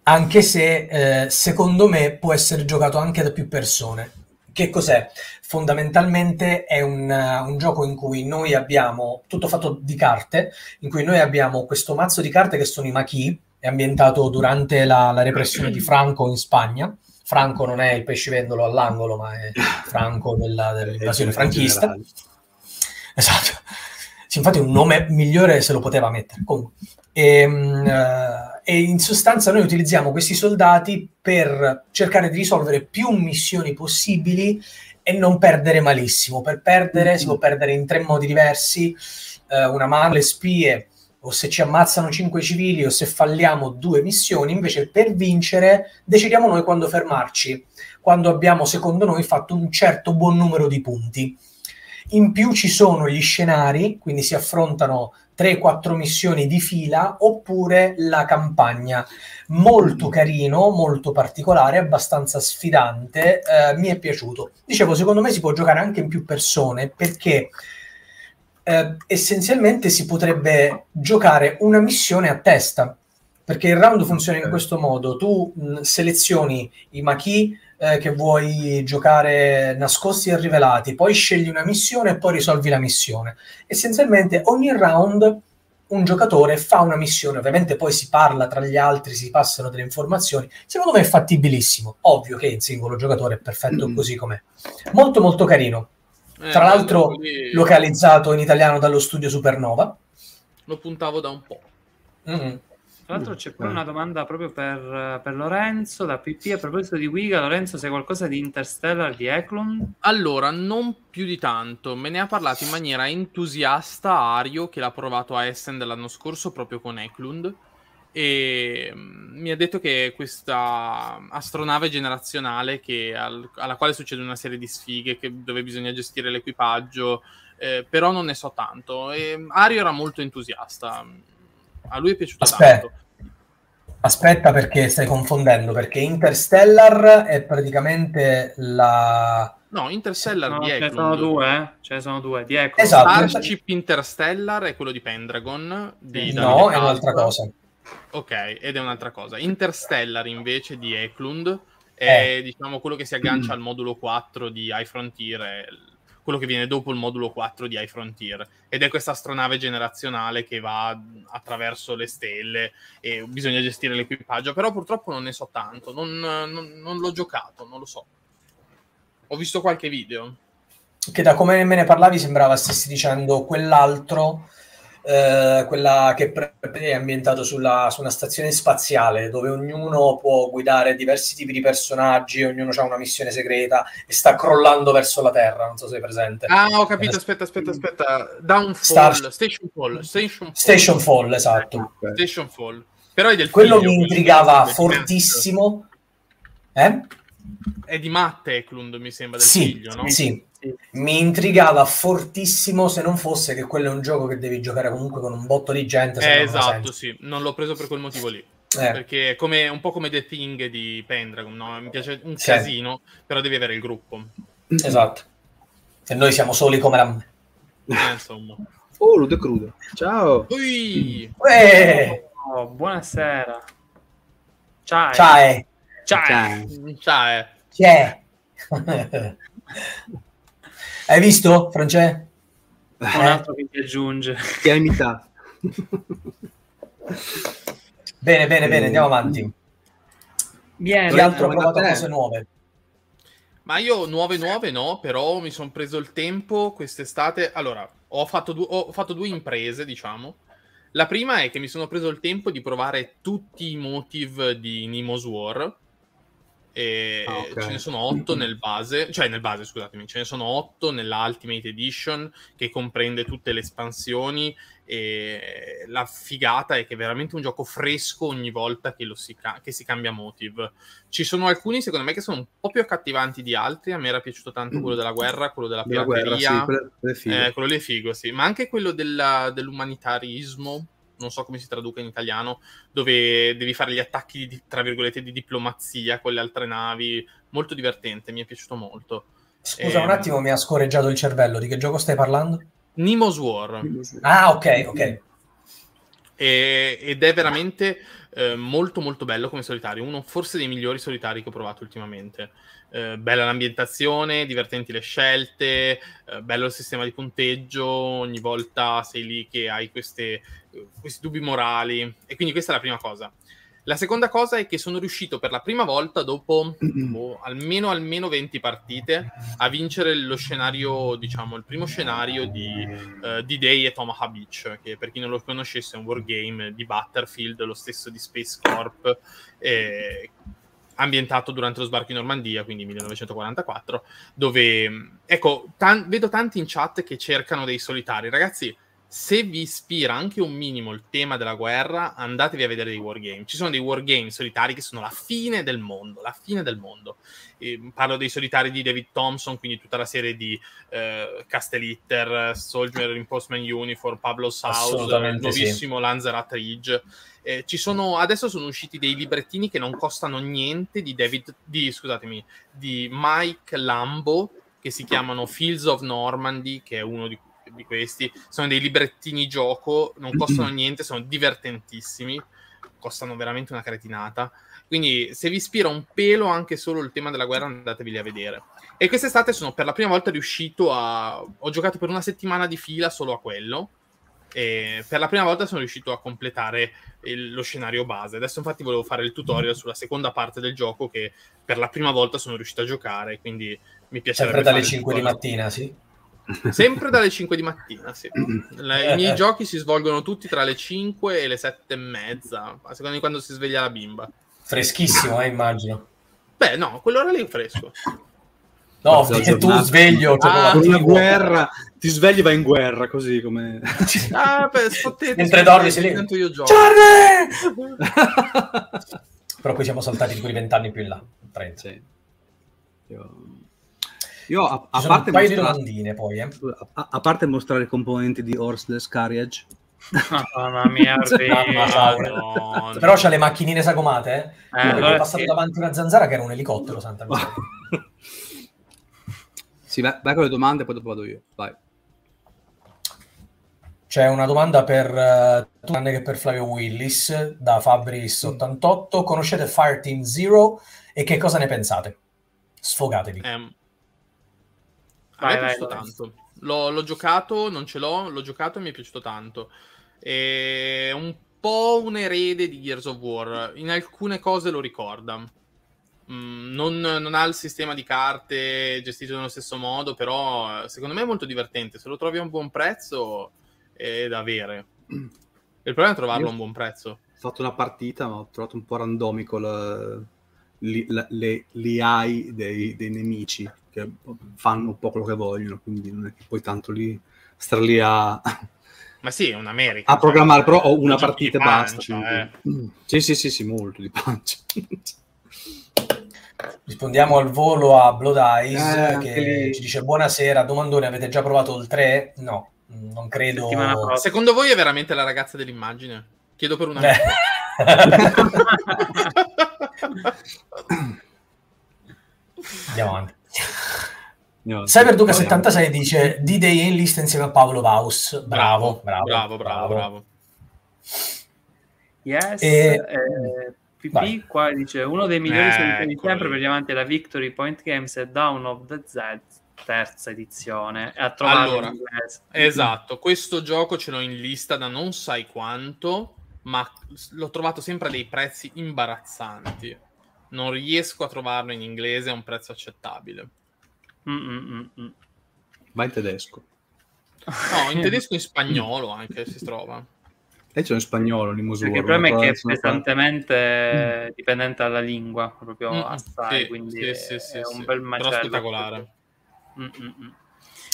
anche se eh, secondo me può essere giocato anche da più persone. Che cos'è? Fondamentalmente è un, un, gioco in cui noi abbiamo tutto fatto di carte, in cui noi abbiamo questo mazzo di carte che sono i maquis, è ambientato durante la, la repressione di Franco in Spagna. Franco non è il pescivendolo all'angolo, ma è Franco della, dell'invasione franchista. Esatto. Sì, infatti un nome migliore se lo poteva mettere. Comunque. E, uh, e in sostanza noi utilizziamo questi soldati per cercare di risolvere più missioni possibili e non perdere malissimo. Per perdere mm-hmm. si può perdere in tre modi diversi, eh, una mano le spie o se ci ammazzano cinque civili o se falliamo due missioni, invece per vincere decidiamo noi quando fermarci, quando abbiamo secondo noi fatto un certo buon numero di punti. In più ci sono gli scenari, quindi si affrontano 3-4 missioni di fila oppure la campagna. Molto carino, molto particolare, abbastanza sfidante, eh, mi è piaciuto. Dicevo, secondo me si può giocare anche in più persone perché eh, essenzialmente si potrebbe giocare una missione a testa. Perché il round funziona in questo modo: tu mh, selezioni i machi eh, che vuoi giocare nascosti e rivelati, poi scegli una missione e poi risolvi la missione. Essenzialmente ogni round un giocatore fa una missione, ovviamente poi si parla tra gli altri, si passano delle informazioni. Secondo me è fattibilissimo. Ovvio che in singolo giocatore è perfetto mm. così com'è. Molto molto carino. Eh, Tra l'altro lì... localizzato in italiano dallo studio Supernova. Lo puntavo da un po'. Mm-hmm. Tra l'altro c'è poi una domanda proprio per, per, Lorenzo da PP a proposito di Wiga. Lorenzo, sai qualcosa di Interstellar di Eklund? Allora, non più di tanto. Me ne ha parlato in maniera entusiasta Ario, che l'ha provato a Essen dell'anno scorso proprio con Eklund. E mm, mi ha detto che questa astronave generazionale che, al, alla quale succede una serie di sfighe che, dove bisogna gestire l'equipaggio, eh, però non ne so tanto. E Ario era molto entusiasta a lui è piaciuto Aspetta. tanto. Aspetta perché stai confondendo, perché Interstellar è praticamente la... No, Interstellar no, di Ce ne sono due, eh? Ce ne sono due, di Eklund. Esatto. Starship Interstellar è quello di Pendragon. Di no, è un'altra cosa. Ok, ed è un'altra cosa. Interstellar invece di Eklund è eh. diciamo quello che si aggancia al modulo 4 di High Frontier, quello che viene dopo il modulo 4 di High Frontier ed è questa astronave generazionale che va attraverso le stelle e bisogna gestire l'equipaggio però purtroppo non ne so tanto non, non, non l'ho giocato, non lo so. Ho visto qualche video. Che da come me ne parlavi sembrava stessi dicendo quell'altro eh, quella che è ambientato sulla, su una stazione spaziale dove ognuno può guidare diversi tipi di personaggi, ognuno ha una missione segreta e sta crollando verso la Terra. Non so se sei presente. Ah, ho capito. Aspetta, aspetta, aspetta. Downfall, Star... Station Fall. Station Fall, Station Fall esatto. Station Fall. Però è del Quello figlio, mi intrigava fortissimo. Eh? È di Matte Eklund, mi sembra, del sì, figlio, no? Sì, mi intrigava fortissimo se non fosse che quello è un gioco che devi giocare comunque con un botto di gente. Eh, esatto, sì, non l'ho preso per quel motivo lì. Eh. Perché è come, un po' come The Thing di Pendragon, no? mi piace un sì. casino, però devi avere il gruppo. Esatto. E noi siamo soli come la... Eh, insomma. Oh, Ludo Crudo. Ciao. Ui. Oh, buonasera. Ciao. Ciao. Ciao. Ciao. C'è. Hai visto, Francesco? Un altro che ti aggiunge. Ti ha imitato. bene, bene, bene, andiamo avanti. Viene, Chi altro ha provato te. cose nuove? Ma io nuove nuove no, però mi sono preso il tempo quest'estate. Allora, ho fatto, du- ho fatto due imprese, diciamo. La prima è che mi sono preso il tempo di provare tutti i motive di Nemo's War. E Ah, ok. ce ne sono otto nel base, cioè nel base, scusatemi, ce ne sono otto nella Ultimate Edition che comprende tutte le espansioni. E la figata è che è veramente un gioco fresco ogni volta che, lo si, ca- che si cambia motive. Ci sono alcuni, secondo me, che sono un po' più accattivanti di altri. A me era piaciuto tanto quello della guerra, quello della Della guerra, pirateria. sì, quello- figo. Eh, quello è figo, sì. Ma anche quello della- dell'umanitarismo, non so come si traduca in italiano, dove devi fare gli attacchi, di, tra virgolette, di diplomazia con le altre navi. Molto divertente, mi è piaciuto molto. Scusa, Ehm. un attimo, mi ha scorreggiato il cervello. Di che gioco stai parlando? Nemo's War. Ah, ok, ok. E- ed è veramente eh, molto molto bello come solitario, uno forse dei migliori solitari che ho provato ultimamente. Eh, bella l'ambientazione, divertenti le scelte, eh, bello il sistema di punteggio, ogni volta sei lì che hai queste, questi dubbi morali e quindi questa è la prima cosa. La seconda cosa è che sono riuscito per la prima volta dopo boh, almeno, almeno 20 partite a vincere lo scenario, diciamo, il primo scenario di eh, D-Day e Omaha Beach, che per chi non lo conoscesse è un wargame di Battlefield, lo stesso di Space Corp, eh, ambientato durante lo sbarco in Normandia, quindi 1944, dove, ecco, tan- vedo tanti in chat che cercano dei solitari. Ragazzi, se vi ispira anche un minimo il tema della guerra, andatevi a vedere dei wargame. Ci sono dei wargame solitari che sono la fine del mondo, la fine del mondo. Eh, parlo dei solitari di David Thompson, quindi tutta la serie di eh, Castellitter, Soldier in Postman Uniform, Pablo Saus, Assolutamente sì. nuovissimo Lanzarat Ridge. Eh, ci sono, adesso sono usciti dei librettini che non costano niente di David, di, scusatemi, di Mike Lambo, che si chiamano Fields of Normandy, che è uno di, di questi. Sono dei librettini gioco, non costano niente, sono divertentissimi, costano veramente una cretinata. Quindi se vi ispira un pelo anche solo il tema della guerra, andatevi a vedere. E quest'estate sono per la prima volta riuscito a... Ho giocato per una settimana di fila solo a quello. E per la prima volta sono riuscito a completare il- lo scenario base. Adesso infatti volevo fare il tutorial sulla seconda parte del gioco che per la prima volta sono riuscito a giocare, quindi mi piacerebbe Sempre dalle fare il 5 di mattina, sì. Sempre dalle 5 di mattina, sì. Le- I miei giochi si svolgono tutti tra le 5 e le 7 e mezza, a seconda di quando si sveglia la bimba. Freschissimo, eh, immagino. Beh, no, quell'ora lì è fresco. No, che tu sveglio. cioè, Ah, Con una attivo. guerra, ti svegli e vai in guerra, così come... Ah, beh, sfottete. Mentre dormi, si lì. io gioco. Charlie! Però poi siamo saltati di quei vent'anni più in là. 30. Sì. Io, io a, a parte un paio di mostrare, domandine poi, eh. a, a parte mostrare i componenti di Horseless Carriage, Mamma mia, Madonna. Però c'ha le macchinine sagomate, eh. Eh, allora è passato sì. davanti una zanzara che era un elicottero, santa miseria. Sì, vai, vai con le domande, poi dopo vado io. Vai. C'è una domanda per eh, tranne che per Flavio Willis da Fabris88. Conoscete Fireteam Zero e che cosa ne pensate? Sfogatevi. Ehm, a Vai, me è piaciuto vai. tanto. L'ho, l'ho giocato, non ce l'ho, l'ho giocato e mi è piaciuto tanto. È un po' un erede di Gears of War. In alcune cose lo ricorda. Mm, non, non ha il sistema di carte gestito nello stesso modo, però eh, secondo me è molto divertente. Se lo trovi a un buon prezzo è da avere. Il problema è trovarlo Io- a un buon prezzo. Ho fatto una partita, ma ho trovato un po' randomico la- li- la- le, l'AI dei, dei nemici, che fanno un po' quello che vogliono, quindi non è che poi tanto lì star lì a, Ma sì, è un America. a programmare, però ho una partita e basta. pancia, quindi- Sì, sì, sì, sì, molto di pancia. Rispondiamo al volo a Blood Eyes Eh, che lì. ci dice buonasera, domandone, avete già provato il 3? No, non credo. Secondo voi è veramente la ragazza dell'immagine? Chiedo per una. Andiamo avanti. No, Cyberduca76 dice D-Day in lista insieme a Paolo Vaus. Bravo, bravo, bravo, bravo, bravo. Yes. E- eh, PP Vai. qua dice uno dei migliori Eh, di sempre per gli amanti della Victory Point Games è Down of the Z terza edizione e ha trovato Allora, in inglese. Esatto, questo gioco ce l'ho in lista da non sai quanto, ma l'ho trovato sempre a dei prezzi imbarazzanti. Non riesco a trovarlo in inglese a un prezzo accettabile. Mm, mm, mm, mm. Va in tedesco. No, in tedesco e in spagnolo anche si trova. E c'è in spagnolo in. Perché il problema è che è pesantemente dipendente dalla lingua, proprio Mm, assai, sì, quindi sì, è, sì, sì, è sì. un bel Però macello. spettacolare. Mm, mm, mm.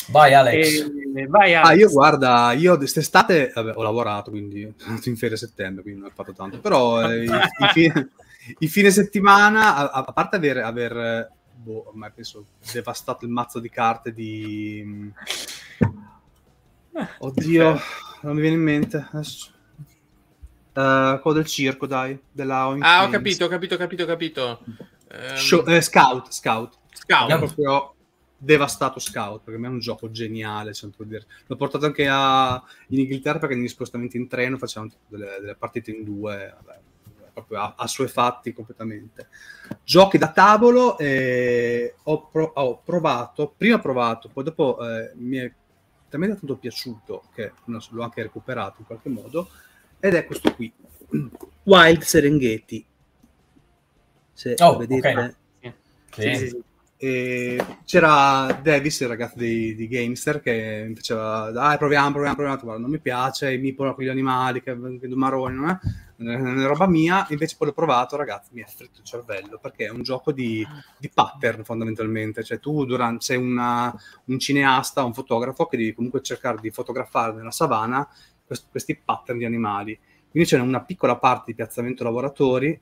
Vai Alex. E- vai Alex. Ah, io guarda, io quest'estate vabbè, ho lavorato, quindi sono in ferie a settembre, quindi non ho fatto tanto. Però eh, i, i fine, i fine settimana, a, a parte aver, aver eh, boh, ormai penso, devastato il mazzo di carte di... Oddio, non mi viene in mente. Adesso. Eh, quello del circo, dai, della Ah, ho capito, ho capito, ho capito, ho capito. Ehm, Show- eh, Scout, Scout. Scout. Ho proprio devastato Scout perché a me è un gioco geniale l'ho portato anche a- in Inghilterra perché negli spostamenti in treno facevano delle, delle partite in due vabbè, proprio a, a suoi fatti completamente giochi da tavolo eh, ho, pro- ho provato prima ho provato poi dopo eh, mi è talmente tanto piaciuto che l'ho anche recuperato in qualche modo ed è questo qui Wild Serengeti se Oh, vedete ok. Sì, sì, sì, sì. e c'era Davis, il ragazzo di, di Gamester, che mi faceva, dai, proviamo, proviamo, proviamo. Guarda, non mi piace, mi pone con gli animali, che vedo marroni, non è, non è roba mia. Invece poi l'ho provato, ragazzi, mi ha fritto il cervello, perché è un gioco di, di pattern, fondamentalmente. Cioè tu durante, sei una- un cineasta, un fotografo, che devi comunque cercare di fotografare nella savana quest- questi pattern di animali. Quindi c'è una piccola parte di piazzamento lavoratori,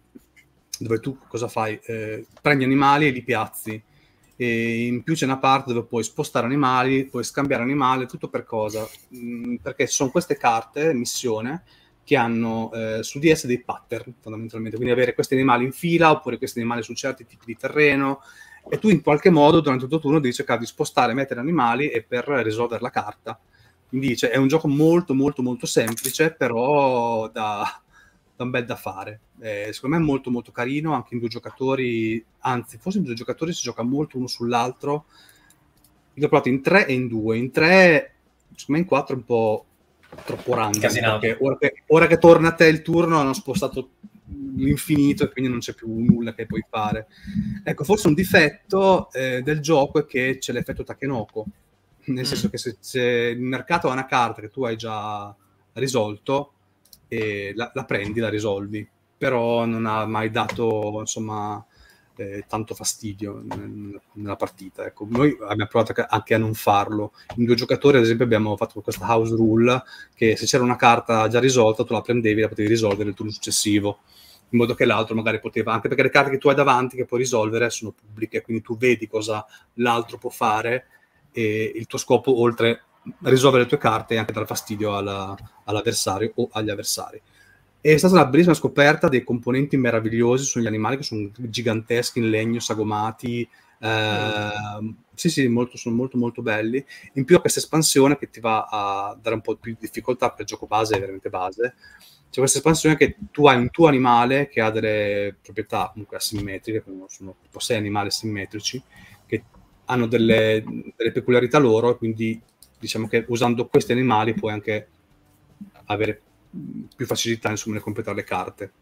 dove tu cosa fai? Eh, prendi animali e li piazzi e in più c'è una parte dove puoi spostare animali, puoi scambiare animali, tutto per cosa? Mm, perché sono queste carte, missione, che hanno eh, su di esse dei pattern fondamentalmente, quindi avere questi animali in fila oppure questi animali su certi tipi di terreno e tu in qualche modo durante il tuo turno devi cercare di spostare, mettere animali e per risolvere la carta. Quindi cioè, è un gioco molto molto molto semplice, però da, da un bel da fare. Eh, secondo me è molto molto carino, anche in due giocatori, anzi forse in due giocatori si gioca molto uno sull'altro. L'ho provato in tre e in due. In tre, secondo me in quattro è un po' troppo random, ora che, ora che torna a te il turno hanno spostato l'infinito e quindi non c'è più nulla che puoi fare. Ecco, forse un difetto eh, del gioco è che c'è l'effetto Takenoko, nel Mm. senso che se, se il mercato ha una carta che tu hai già risolto, la, la prendi, la risolvi, però non ha mai dato insomma eh, tanto fastidio nel- nella partita. Ecco. Noi abbiamo provato anche- anche a non farlo. In due giocatori, ad esempio, abbiamo fatto questa house rule che se c'era una carta già risolta, tu la prendevi e la potevi risolvere il turno successivo. In modo che l'altro magari poteva, anche perché le carte che tu hai davanti che puoi risolvere sono pubbliche, quindi tu vedi cosa l'altro può fare e il tuo scopo, oltre a risolvere le tue carte, è anche dar fastidio alla- all'avversario o agli avversari. È stata una bellissima scoperta dei componenti meravigliosi sugli animali che sono giganteschi in legno, sagomati. ehm, sì, sì, molto, sono molto molto belli. In più, questa espansione che ti va a dare un po' più di difficoltà perché il gioco base è veramente base. C'è questa espansione che tu hai un tuo animale che ha delle proprietà comunque asimmetriche, sono, tipo sei animali simmetrici, hanno delle, delle peculiarità loro, quindi diciamo che usando questi animali puoi anche avere più facilità insomma nel completare le carte.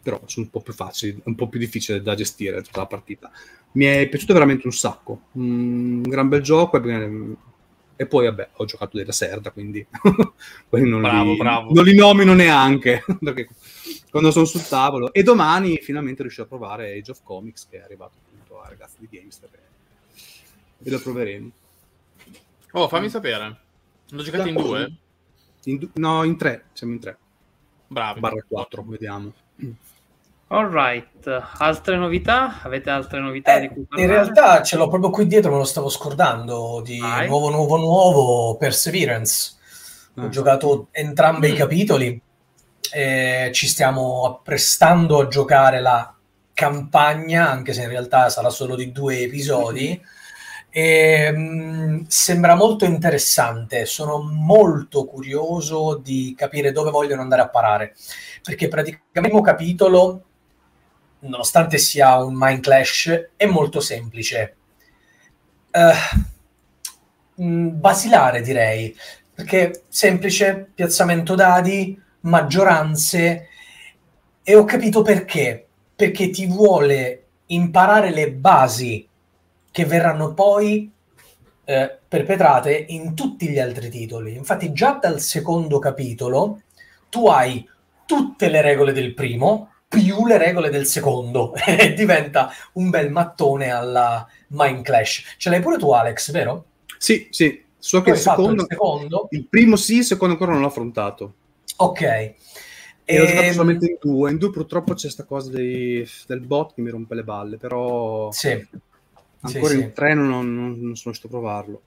Però sono un po' più facili un po' più difficile da gestire tutta la partita. Mi è piaciuto veramente un sacco. Un gran bel gioco e, poi vabbè ho giocato della Serda quindi quelli non, Bravo, li, bravo. non li nomino neanche perché quando sono sul tavolo. E domani finalmente riuscirò a provare Age of Comics che è arrivato appunto ai ragazzi di Gamester e lo proveremo Oh, fammi sapere. L'ho giocato in due? In du- no in tre siamo in tre Bravi. barra 4 vediamo Alright, altre novità? Avete altre novità Eh, di cui in realtà ce l'ho proprio qui dietro, me lo stavo scordando, di Vai. nuovo, nuovo, nuovo, Perseverance. Ho Ah. giocato entrambi i Mm. capitoli e ci stiamo apprestando a giocare la campagna, anche se in realtà sarà solo di due episodi. E, mh, sembra molto interessante, sono molto curioso di capire dove vogliono andare a parare, perché praticamente il primo capitolo nonostante sia un Mind Clash, è molto semplice. Uh, basilare direi, perché semplice, piazzamento dadi, maggioranze, e ho capito perché, perché ti vuole imparare le basi che verranno poi eh, perpetrate in tutti gli altri titoli. Infatti già dal secondo capitolo tu hai tutte le regole del primo più le regole del secondo e diventa un bel mattone alla Mind Clash. Ce l'hai pure tu Alex, vero? Sì, sì. So che il secondo, il secondo, il primo sì, il secondo ancora non l'ho affrontato. Ok. E, e... ho giocato ehm, solamente in due. In due purtroppo c'è questa cosa dei, del bot che mi rompe le balle, però... Sì. Ancora sì, in sì. treno non, non, non sono riuscito a provarlo.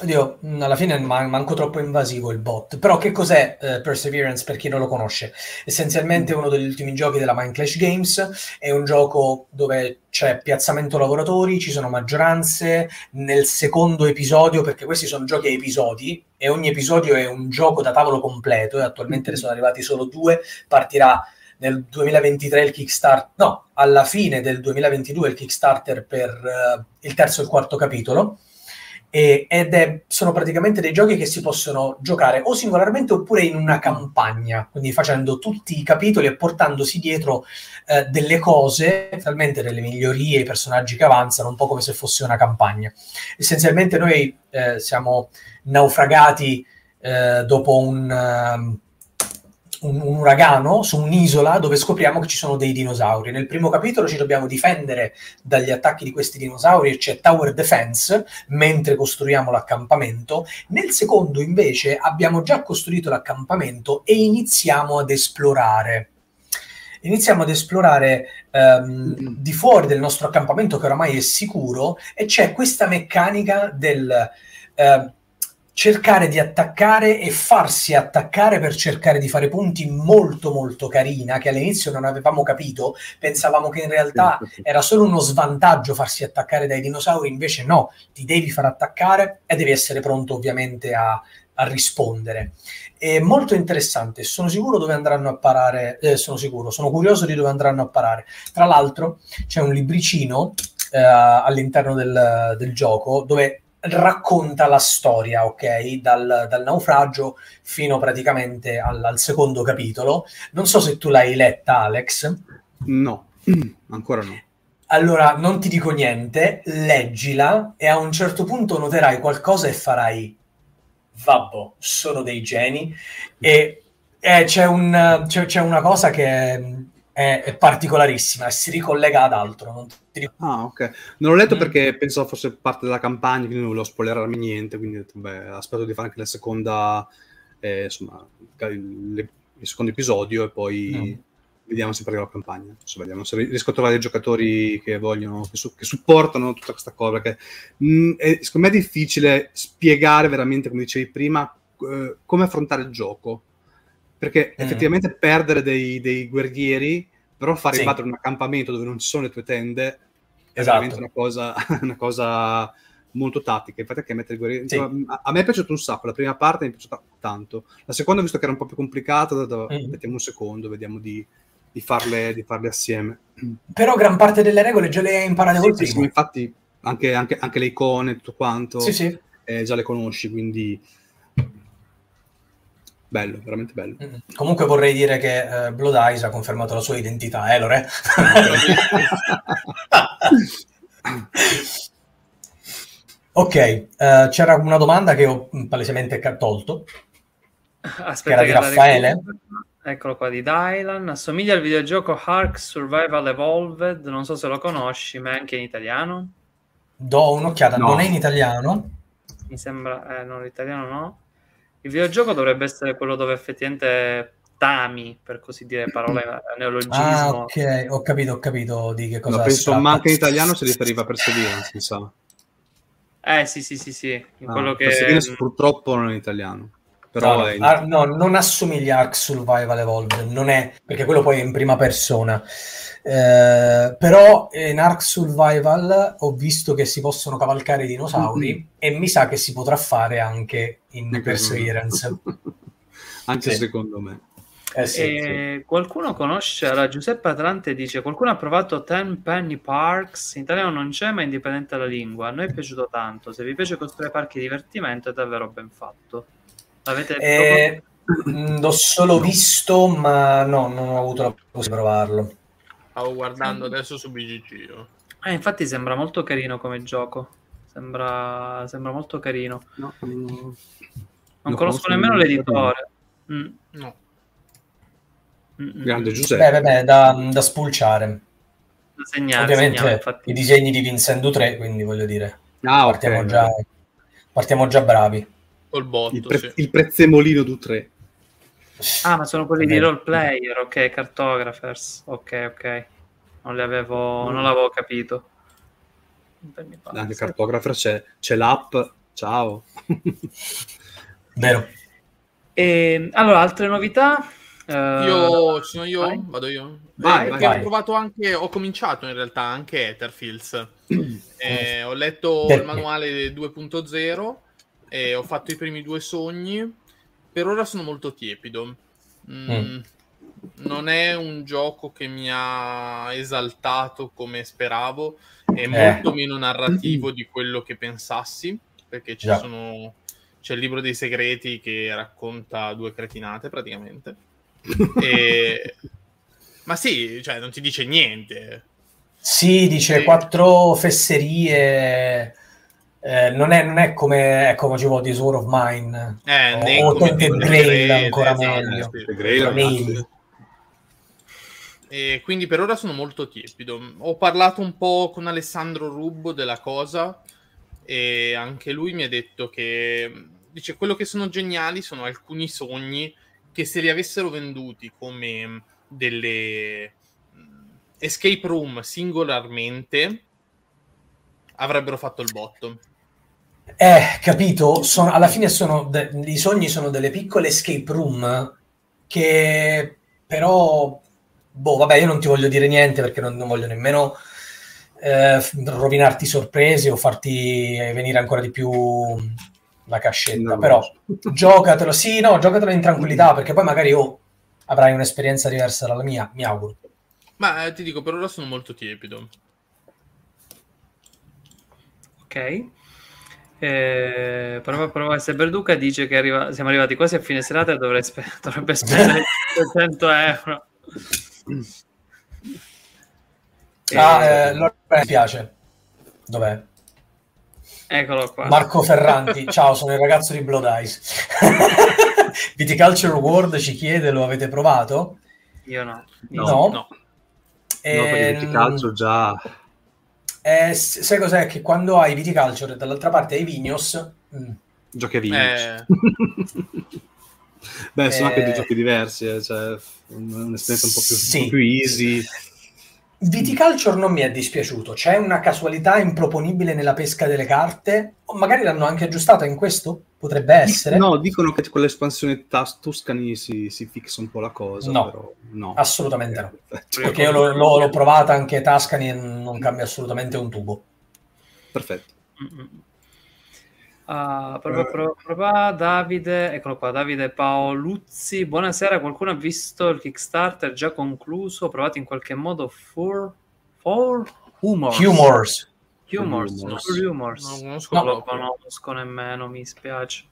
Oddio, mm, alla fine man- manco troppo invasivo il bot. Però che cos'è uh, Perseverance per chi non lo conosce? Essenzialmente uno degli ultimi giochi della Mind Clash Games, è un gioco dove c'è piazzamento lavoratori, ci sono maggioranze. Nel secondo episodio, perché questi sono giochi a episodi, e ogni episodio è un gioco da tavolo completo, e attualmente ne sono arrivati solo due, partirà nel 2023 il Kickstarter, no, alla fine del 2022 il Kickstarter per uh, il terzo e il quarto capitolo e, ed è, sono praticamente dei giochi che si possono giocare o singolarmente oppure in una campagna, quindi facendo tutti i capitoli e portandosi dietro eh, delle cose, talmente delle migliorie, i personaggi che avanzano, un po' come se fosse una campagna. Essenzialmente noi eh, siamo naufragati eh, dopo un... Uh, un, un, uragano su un'isola dove scopriamo che ci sono dei dinosauri. Nel primo capitolo ci dobbiamo difendere dagli attacchi di questi dinosauri e c'è Tower Defense mentre costruiamo l'accampamento. Nel secondo invece abbiamo già costruito l'accampamento e iniziamo ad esplorare. Iniziamo ad esplorare um, di fuori del nostro accampamento che oramai è sicuro e c'è questa meccanica del... Uh, cercare di attaccare e farsi attaccare per cercare di fare punti molto molto carina che all'inizio non avevamo capito. Pensavamo che in realtà era solo uno svantaggio farsi attaccare dai dinosauri invece no, ti devi far attaccare e devi essere pronto ovviamente a, a rispondere. È molto interessante sono sicuro dove andranno a parare eh, sono sicuro, sono curioso di dove andranno a parare. Tra l'altro c'è un libricino eh, all'interno del, del gioco dove racconta la storia, ok? Dal, dal naufragio fino praticamente al, al, secondo capitolo. Non so se tu l'hai letta, Alex. No, ancora no. Allora, non ti dico niente, leggila e a un certo punto noterai qualcosa e farai Vabbo, sono dei geni. E eh, c'è, un, c'è, c'è, una cosa che è, è particolarissima e si ricollega ad altro. Non ti... Ah, ok. Non l'ho letto mm. perché penso fosse parte della campagna, quindi non volevo spoilerarmi niente, quindi ho detto, beh, aspetto di fare anche la seconda, eh, insomma, il, il, secondo episodio e poi... Mm. Vediamo se parlerà la campagna. Adesso vediamo se riesco a trovare dei giocatori che vogliono, che, su, che supportano tutta questa cosa. Perché mh, mm, è, secondo me è difficile spiegare veramente, come dicevi prima, eh, come affrontare il gioco perché mm. effettivamente perdere dei, dei, guerrieri, però far sì. un accampamento dove non ci sono le tue tende è esatto. veramente una cosa, una cosa molto tattica. Infatti, anche mettere i guerrieri. Sì. A, a, me è piaciuto un sacco. La prima parte mi è piaciuta tanto. La seconda, visto che era un po' più complicata, mm. mettiamo un secondo, vediamo di, di, farle, di, farle, assieme. Però gran parte delle regole già le hai imparate sì, col sì, infatti, anche, anche, anche, le icone, tutto quanto, eh, già le conosci, quindi bello, veramente bello. Mm. Comunque vorrei dire che uh, Blood Eyes ha confermato la sua identità, eh Lore? ok, uh, c'era una domanda che ho palesemente tolto. Aspetta, che era di Raffaele. Eccolo qua di Dylan. Assomiglia al videogioco Ark Survival Evolved. Non so se lo conosci, ma è anche in italiano. Do un'occhiata, no. non è in italiano? Mi sembra, eh, no, l'italiano no. Il videogioco dovrebbe essere quello dove effettivamente tami, per così dire, parole neologismo. Ah, ok, ho capito, ho capito di che cosa no, penso, ma anche in italiano si riferiva a Perseverance, sa. Eh sì, sì, sì, sì. In ah, quello che... Perseverance purtroppo non è in italiano. Però no, in... Ar- no, non assomiglia a Ark Survival Evolved, non è, perché quello poi è in prima persona. Eh, però in Ark Survival ho visto che si possono cavalcare i dinosauri mm-hmm. e mi sa che si potrà fare anche in anche Perseverance. anche sì. secondo me. Eh sì, E Qualcuno conosce, allora Giuseppe Atlante dice, qualcuno ha provato Ten Penny Parks, in italiano non c'è ma è indipendente dalla lingua, a noi è piaciuto tanto, se vi piace costruire parchi di divertimento è davvero ben fatto. Avete Eh, mh, l'ho solo visto, ma no, non ho avuto la possibilità di provarlo. Stavo guardando adesso su BGG. io. Eh, infatti sembra molto carino come gioco, sembra, sembra molto carino. No, non- Non conosco conosco nemmeno l'editore. Mm, No. Grande Beh, Giuseppe. vabbè, da, da spulciare. Da segnare, Ovviamente segnare, i disegni di Vincenzo 3, quindi voglio dire, Ah, partiamo, già, partiamo già bravi. Col botto, Il, pre- sì. il prezzemolino du 3. Ah, ma sono quelli di role player, ok, cartographers, ok, ok. Non li avevo, non l'avevo capito. Parks. Anche cartografer c'è, c'è l'app. Ciao. Vero. E, allora, altre novità? Eh, Io, sono io? vai. Vado io? Vai, Eh, vai. Ho provato anche, ho cominciato in realtà anche Etherfields. Eh, ho letto Perché? il manuale 2.0 e ho fatto i primi due sogni. Per ora sono molto tiepido. Mm, Mm. Non è un gioco che mi ha esaltato come speravo, è Eh. molto meno narrativo di quello che pensassi, perché ci Già. sono... c'è il libro dei segreti che racconta due cretinate praticamente. E- Ma sì, cioè non ti dice niente. Sì, dice Sì. quattro fesserie. Eh, non, è, non è come ecco, facevo di Sword of Mine. Eh, O- né o quello Grail, ancora esatto, meglio. Grail. E quindi per ora sono molto tiepido. Ho parlato un po' con Alessandro Rubbo della cosa e anche lui mi ha detto che dice quello che sono geniali sono alcuni sogni che se li avessero venduti come delle mh, escape room singolarmente avrebbero fatto il botto. Eh, capito? Sono- alla fine sono de- i sogni sono delle piccole escape room che però, boh, vabbè, io non ti voglio dire niente perché non, non voglio nemmeno eh, rovinarti sorprese o farti venire ancora di più la cascetta, No, però no. giocatelo, sì, no, giocatelo in tranquillità perché poi magari oh, avrai un'esperienza diversa dalla mia, mi auguro. Ma eh, ti dico, per ora sono molto tiepido. Ok. Eh, prova, prova. Se Verduca dice che arriva- siamo arrivati quasi a fine serata e dovrei spe- dovrebbe spendere 100 euro. Ah, Eh, eh, allora mi piace. Dov'è? Eccolo qua. Marco Ferranti, ciao, sono il ragazzo di Blood Eyes. Viticulture World ci chiede, lo avete provato? Io no. No. No. No, perché Ehm, il calcio già... eh, sai cos'è? Che quando hai Viticulture e dall'altra parte hai Vignos, mm, Giochi a vinci. Eh. Beh, sono anche Eh. due giochi diversi, eh, cioè un- un'esperienza un po' più, Sì. un po' più easy. Viticulture non mi è dispiaciuto, c'è una casualità improponibile nella pesca delle carte, o magari l'hanno anche aggiustata in questo? Potrebbe essere? No, dicono che con l'espansione Tas- Tuscany si, si fixa un po' la cosa, No. però no. Assolutamente no. Perfetto. Perché io l'ho, l'ho- l'ho provata anche Tuscany e non cambia assolutamente un tubo. Perfetto. Mm, mm. Ah, prova, prova, prova, Davide, eccolo qua, Davide Paoluzzi. Buonasera, qualcuno ha visto il Kickstarter già concluso? Provato in qualche modo for, for Humors? Humors. Humors, no, Humors. Humors. Non conosco Non lo proprio. conosco nemmeno, mi spiace.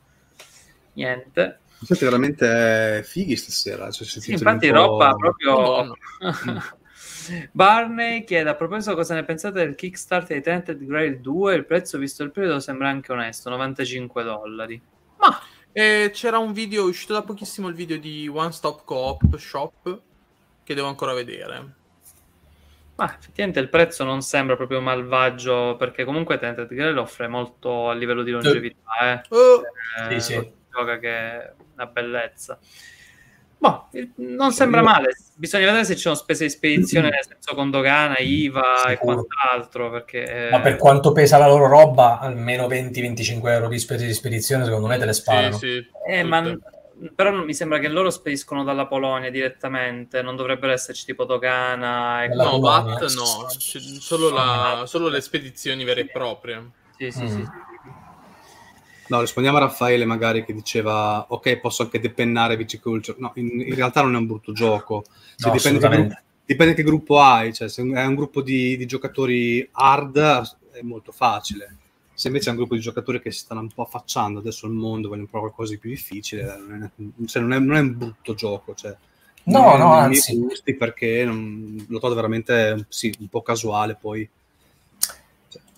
Niente. Siete veramente fighi stasera. Cioè, Sì, infatti roba proprio... Barney chiede a proposito cosa ne pensate del Kickstarter di Tented Grail 2 il prezzo visto il periodo sembra anche onesto 95 dollari ma E c'era un video, uscito da pochissimo il video di One Stop Coop Shop che devo ancora vedere. Ma effettivamente il prezzo non sembra proprio malvagio perché comunque Tented Grail offre molto a livello di longevità. Eh. Oh, Eh, Sì, sì. Gioca che è una bellezza. Boh, non sembra male. Bisogna vedere se ci sono spese di spedizione, nel senso con dogana, IVA e Sicuro. quant'altro. Perché Ma per quanto pesa la loro roba, almeno 20-25 euro di spese di spedizione, secondo me te le sparano. sì, sì, Eh, ma però non- mi sembra che loro spediscono dalla Polonia direttamente, non dovrebbero esserci tipo dogana e No. VAT no, solo, la- solo le spedizioni vere e proprie. Sì, sì, Mm. sì. No, rispondiamo a Raffaele magari che diceva ok posso anche depennare Viticulture. No, in, in realtà non è un brutto gioco. Cioè, No, dipende, che gruppo, dipende che gruppo hai. Cioè, se è un gruppo di, di giocatori hard è molto facile. Se invece è un gruppo di giocatori che si stanno un po' affacciando adesso al mondo, vogliono provare qualcosa di più difficile, non è, cioè, non è- non è un brutto gioco. Cioè, No, non no, anzi. gusti perché non- lo trovo veramente sì, un po' casuale poi.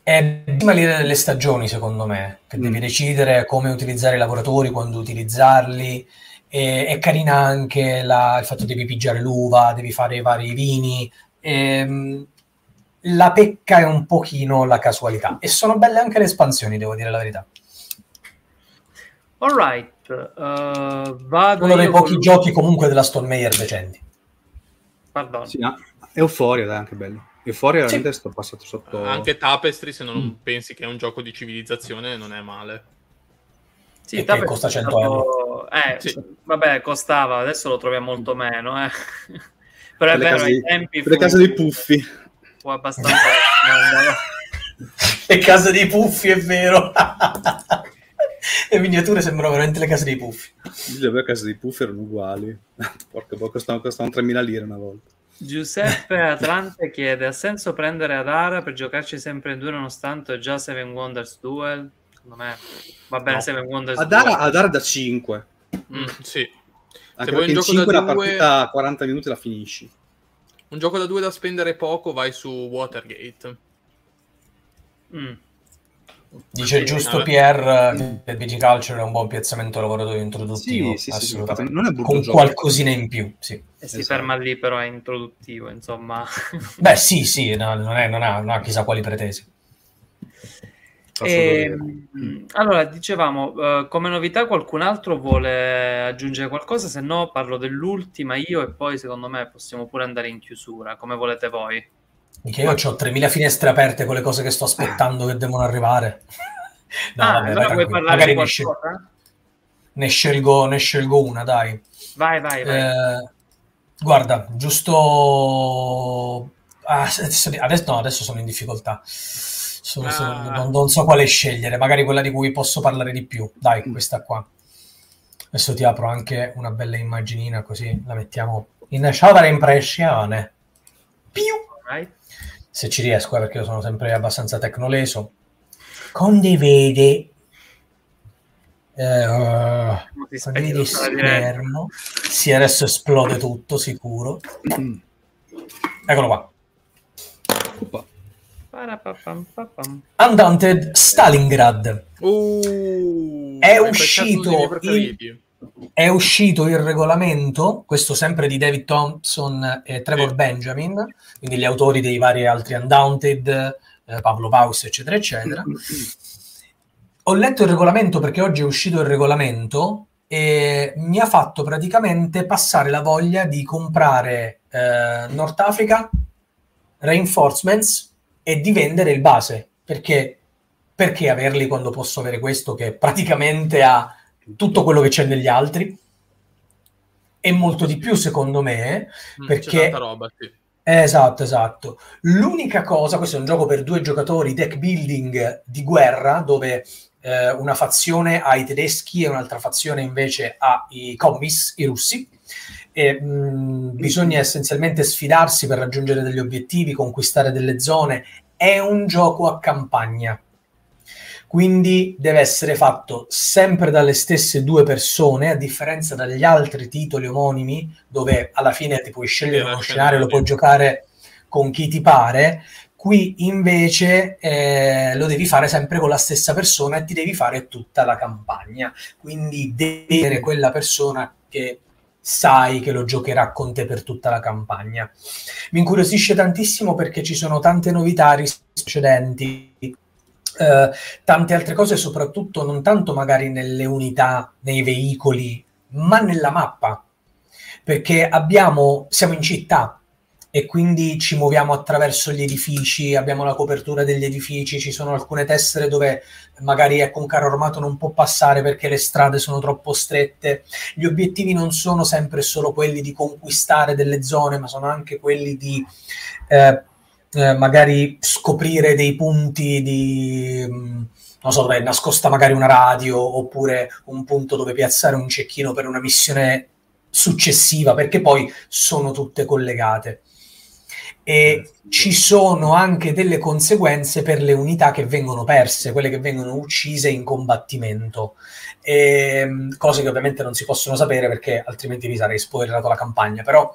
È prima lì delle stagioni, secondo me, che Mm. devi decidere come utilizzare i lavoratori, quando utilizzarli. E, è carina anche la- il fatto che devi pigiare l'uva, devi fare i vari vini. Ehm, la pecca è un pochino la casualità. E sono belle anche le espansioni, devo dire la verità. Alright, uh, vado Uno dei pochi con- giochi comunque della Stone Meyer. Pardon. Sì, ah, Euforia, dai, anche bello. Euforia Sì. veramente sto passato sotto... Anche Tapestry, se non Mm. pensi che è un gioco di civilizzazione, non è male. Sì, E Tapestry costa è 100 stato- Eh, Sì. vabbè, costava, adesso lo troviamo molto meno, eh. Però è Per le vero, case ai tempi per le fu- case dei puffi. fu abbastanza... Le case dei puffi, è vero. le miniature sembrano veramente le case dei puffi. Le case dei puffi erano uguali. Porca boia, costavano, costavano 3.000 lire una volta. Giuseppe Atlante chiede: ha senso prendere Adara per giocarci sempre in due nonostante già Seven Wonders Duel? Secondo me va bene No. Seven Wonders Adara, Duel. Adara da 5. Mm, sì. Anche vuoi perché un in gioco 5 da la due- partita a 40 minuti la finisci. Un gioco da due da spendere poco, vai su Watergate. Mm. Dice il giusto. Pierre che Viticulture è un buon piazzamento lavoratore introduttivo. Sì, sì, sì, assolutamente. non è brutto Con gioco. qualcosina in più, sì. E si Esatto. ferma lì, però è introduttivo, insomma. Beh, sì, sì, no, non, è- non ha, non ha chissà quali pretese. Solo E, allora, dicevamo, eh, come novità qualcun altro vuole aggiungere qualcosa? Se no, parlo dell'ultima io e poi secondo me possiamo pure andare in chiusura, come volete voi. Che io ho 3000 finestre aperte con le cose che sto aspettando che devono arrivare. No, ah, vabbè, allora vai vuoi parlare Magari di qualcosa? ne scelgo, ne scelgo una, dai. Vai, vai, vai. Eh, guarda, giusto... ah, adesso, no, adesso sono in difficoltà. Sono- sono- Ah. non, non so quale scegliere, magari quella di cui posso parlare di più. Dai, questa qua. Adesso ti apro anche una bella immaginina così la mettiamo in sovraimpressione. Più. Right? Se ci riesco, eh, perché io sono sempre abbastanza tecnoleso. Condividi. Eh, uh, condividi. Sì, adesso esplode tutto, sicuro. Mm. Eccolo qua. Papam. Undaunted Stalingrad. Uh, È uscito. È uscito il regolamento, questo sempre di David Thompson e Trevor Sì. Benjamin, quindi gli autori dei vari altri Undaunted, eh, Pablo Paus, eccetera, eccetera. Ho letto il regolamento perché oggi è uscito il regolamento e mi ha fatto praticamente passare la voglia di comprare eh, North Africa, Reinforcements e di vendere il base. Perché, perché averli quando posso avere questo che praticamente ha tutto quello che c'è negli altri e molto di più secondo me Mm, perché- roba, sì. Esatto, esatto. L'unica cosa, questo è un gioco per due giocatori, deck building di guerra, dove eh, una fazione ha i tedeschi e un'altra fazione invece ha i commis, i russi. E, mh, bisogna essenzialmente sfidarsi per raggiungere degli obiettivi, conquistare delle zone. È un gioco a campagna. Quindi deve essere fatto sempre dalle stesse due persone, a differenza dagli altri titoli omonimi, dove alla fine ti puoi scegliere uno scenario, lo puoi giocare con chi ti pare. Qui invece eh, lo devi fare sempre con la stessa persona e ti devi fare tutta la campagna. Quindi devi avere quella persona che sai che lo giocherà con te per tutta la campagna. Mi incuriosisce tantissimo perché ci sono tante novità rispetto ai precedenti. Eh, tante altre cose, soprattutto non tanto magari nelle unità, nei veicoli, ma nella mappa. Perché abbiamo, siamo in città e quindi ci muoviamo attraverso gli edifici, abbiamo la copertura degli edifici, ci sono alcune tessere dove magari ecco, un carro armato non può passare perché le strade sono troppo strette. Gli obiettivi non sono sempre solo quelli di conquistare delle zone, ma sono anche quelli di eh, eh, magari scoprire dei punti di, mh, non so, dove è nascosta magari una radio oppure un punto dove piazzare un cecchino per una missione successiva, perché poi sono tutte collegate. E ci sono anche delle conseguenze per le unità che vengono perse, quelle che vengono uccise in combattimento. E, ehm, cose che ovviamente non si possono sapere perché altrimenti mi sarei spoilerato la campagna, però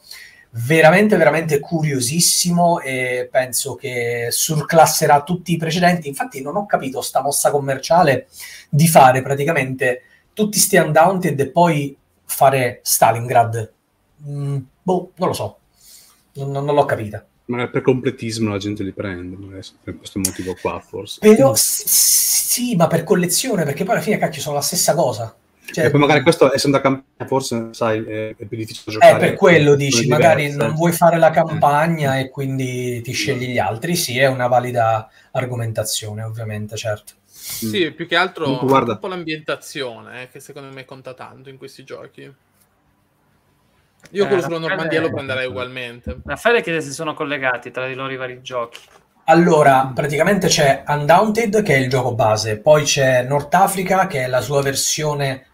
veramente veramente curiosissimo e penso che surclasserà tutti i precedenti. Infatti non ho capito sta mossa commerciale di fare praticamente tutti sti Undaunted e poi fare Stalingrad. Mm, boh, non lo so. Non, non, l'ho capita. Magari per completismo la gente li prende, per questo motivo qua forse. Però sì, ma per collezione, perché poi alla fine cacchio sono la stessa cosa. Cioè, e poi magari questo, essendo da campagna, forse sai, è, è più difficile eh, giocare. Eh, per quello dici, magari non vuoi fare la campagna e quindi ti scegli gli altri. Sì, è una valida argomentazione, ovviamente, certo. Sì, più che altro Guarda. un po' l'ambientazione, eh, che secondo me conta tanto in questi giochi. Io eh, quello sulla Normandia lo prenderei ugualmente. Raffaele chiede se sono collegati tra di loro i vari giochi. Allora, praticamente c'è Undaunted che è il gioco base, poi c'è Nord Africa che è la sua versione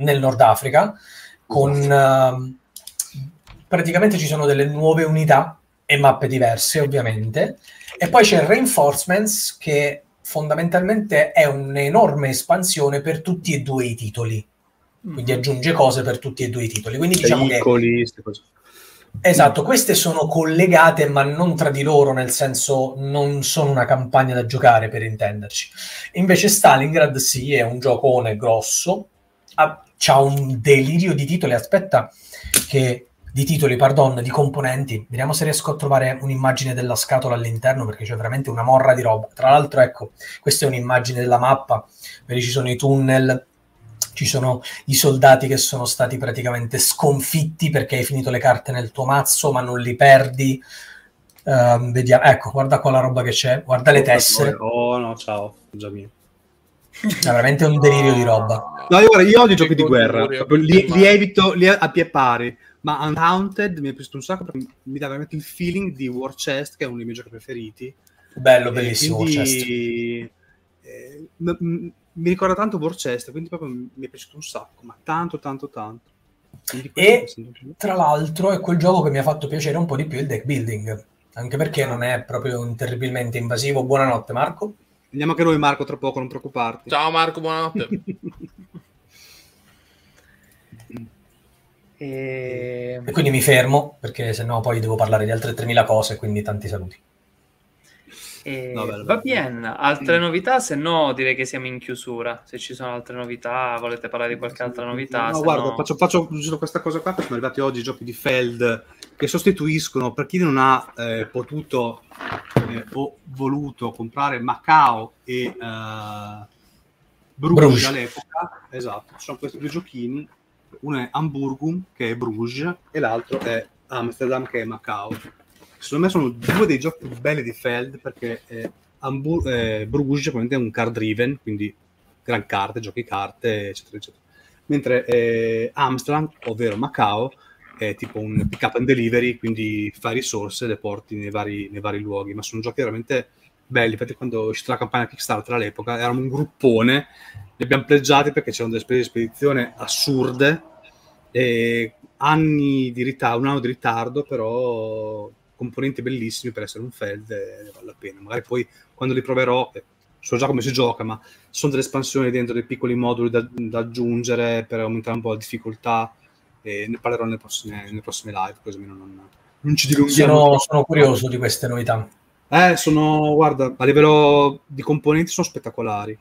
nel Nord Africa, con uh, praticamente ci sono delle nuove unità e mappe diverse, ovviamente. E poi c'è Reinforcements, che fondamentalmente è un'enorme espansione per tutti e due i titoli. Quindi mhm. aggiunge cose per tutti e due i titoli. Quindi diciamo che... Esatto, queste sono collegate ma non tra di loro, nel senso non sono una campagna da giocare per intenderci. Invece Stalingrad sì, è un giocone grosso, ha c'ha un delirio di titoli. Aspetta, che di titoli, pardon, di componenti. Vediamo se riesco a trovare un'immagine della scatola all'interno perché c'è veramente una morra di roba. Tra l'altro, ecco, questa è un'immagine della mappa. Vedi, ci sono i tunnel, ci sono i soldati che sono stati praticamente sconfitti perché hai finito le carte nel tuo mazzo, ma non li perdi. Uh, vediamo, ecco, guarda qua la roba che c'è, guarda le tessere. Oh no, ciao, già mio. È veramente un delirio di roba. No, io, io odio i giochi di guerra, li, li, evito li a pie pari, ma Unhaunted mi è piaciuto un sacco perché mi dà veramente il feeling di War Chest, che è uno dei miei giochi preferiti. Bello, bellissimo quindi, War Chest. Eh, m- m- mi ricorda tanto War Chest, quindi proprio mi è piaciuto un sacco, ma tanto, tanto, tanto. E tra l'altro è quel gioco che mi ha fatto piacere un po' di più il deck building, anche perché non è proprio terribilmente invasivo. Buonanotte Marco. Andiamo anche noi, Marco, tra poco, non preoccuparti. Ciao, Marco, buonanotte. e... e... quindi mi fermo, perché sennò poi devo parlare di altre 3.000 cose, quindi tanti saluti. E... No, bello, va bene, altre mm. novità? Se no, direi che siamo in chiusura. Se ci sono altre novità, volete parlare di qualche altra novità? No, guarda, no... faccio, faccio questa cosa qua. Sono arrivati oggi i giochi di Feld che sostituiscono per chi non ha eh, potuto eh, o voluto comprare Macao e uh, Bruges, Bruges, all'epoca. Esatto, ci sono questi due giochini. Uno è Hamburgum, che è Bruges, e l'altro è Amsterdam, che è Macao secondo me sono due dei giochi più belli di Feld perché eh, Ambur- eh, Bruges è un card driven, quindi gran carte, giochi carte, eccetera, eccetera. Mentre eh, Amsterdam, ovvero Macao, è tipo un pick up and delivery, quindi fai risorse e le porti nei vari, nei vari luoghi, ma sono giochi veramente belli. Infatti, quando è uscita la campagna Kickstarter all'epoca, eravamo un gruppone, li abbiamo pleggiati perché c'erano delle spese di spedizione assurde, e anni di ritardo, un anno di ritardo, però componenti bellissimi per essere un Feld e vale la pena. Magari poi quando li proverò, eh, so già come si gioca, ma sono delle espansioni dentro dei piccoli moduli da, da aggiungere per aumentare un po' la difficoltà e ne parlerò nelle prossime, nelle prossime live, così non, non ci dilunghiamo. Sono, sono curioso di queste novità. Eh, sono, guarda, a livello di componenti sono spettacolari.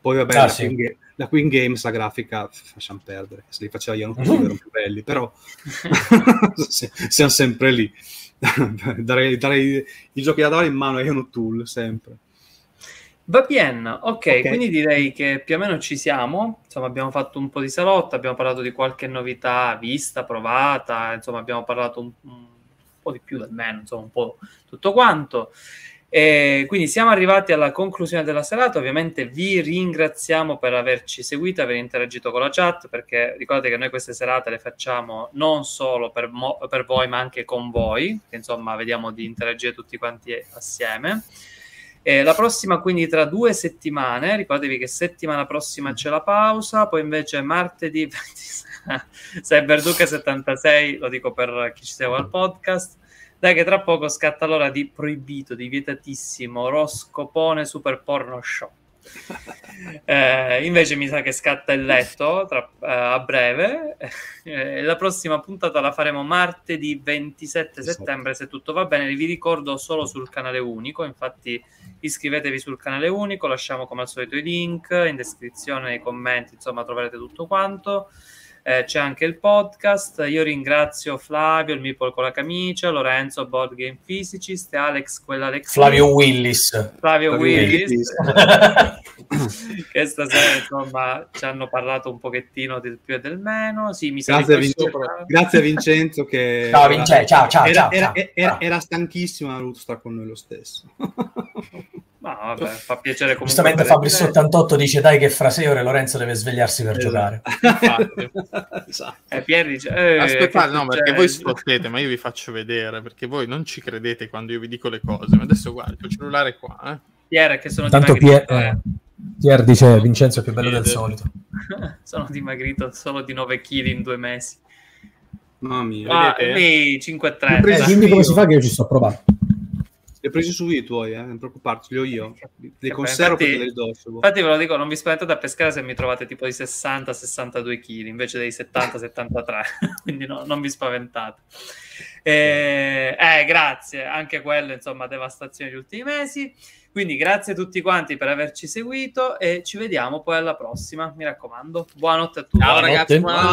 Poi vabbè, ah, la, sì. Queen, la, Queen, Games, la grafica, lasciamo perdere. Se li faceva io non erano più belli, però siamo sempre lì. darei, darei, i giochi da dare in mano a Ion Tool sempre. Va bene, okay, ok, quindi direi che più o meno ci siamo. Insomma, abbiamo fatto un po' di salotto, abbiamo parlato di qualche novità vista, provata, insomma, abbiamo parlato un, un po' di più almeno, insomma, un po' tutto quanto. E quindi siamo arrivati alla conclusione della serata. Ovviamente vi ringraziamo per averci seguito, aver interagito con la chat, perché ricordate che noi queste serate le facciamo non solo per, mo- per voi, ma anche con voi, insomma vediamo di interagire tutti quanti assieme. Eh, la prossima quindi tra due settimane, ricordatevi che settimana prossima c'è la pausa, poi invece martedì 26, Cyberduca 76, lo dico per chi ci segue al podcast, dai che tra poco scatta l'ora di proibito, di vietatissimo Roscopone Super Porno Show. Eh, invece mi sa che scatta il letto tra, eh, a breve. Eh, la prossima puntata la faremo martedì 27 settembre, se tutto va bene. Vi ricordo solo sul canale unico, infatti iscrivetevi sul canale unico, lasciamo come al solito i link in descrizione, nei commenti, insomma troverete tutto quanto eh, c'è anche il podcast. Io ringrazio Flavio, il Meeple con la camicia, Lorenzo, Board Game Physicist, Alex, quella Lex. Flavio Willis. Flavio, Willis. che stasera insomma ci hanno parlato un pochettino del più e del meno. Sì, mi grazie, a Vincenzo, grazie a Vincenzo che ciao, Vincenzo, ciao, ciao, era, ciao, era, ciao, era, era stanchissimo, ha voluto stare con noi lo stesso. Ma vabbè, fa piacere comunque. Giustamente Fabris88 dice dai che fra sei ore Lorenzo deve svegliarsi per esatto. giocare. esatto. eh, Pier dice, eh, Aspettate, no, perché voi sfottete, ma io vi faccio vedere, perché voi non ci credete quando io vi dico le cose. Ma adesso guarda, il cellulare qua, eh. Pier che sono Tanto Pier, eh. Pier dice Vincenzo è più bello del solito. sono dimagrito solo di 9 kg in due mesi. Mamma mia. Ah, 5-3. Eh, dimmi come si fa che io ci sto provando. Li ho presi su i tuoi, eh? non preoccuparti, li ho io. Li conservo infatti, perché li dosso. Infatti ve lo dico, non vi spaventate a pescare se mi trovate tipo di 60-62 kg invece dei 70-73, quindi no, non vi spaventate. Eh, eh, grazie, anche quello, insomma, devastazione degli ultimi mesi. Quindi grazie a tutti quanti per averci seguito e ci vediamo poi alla prossima, mi raccomando. Buonanotte a tutti. Ciao ragazzi, buonanotte.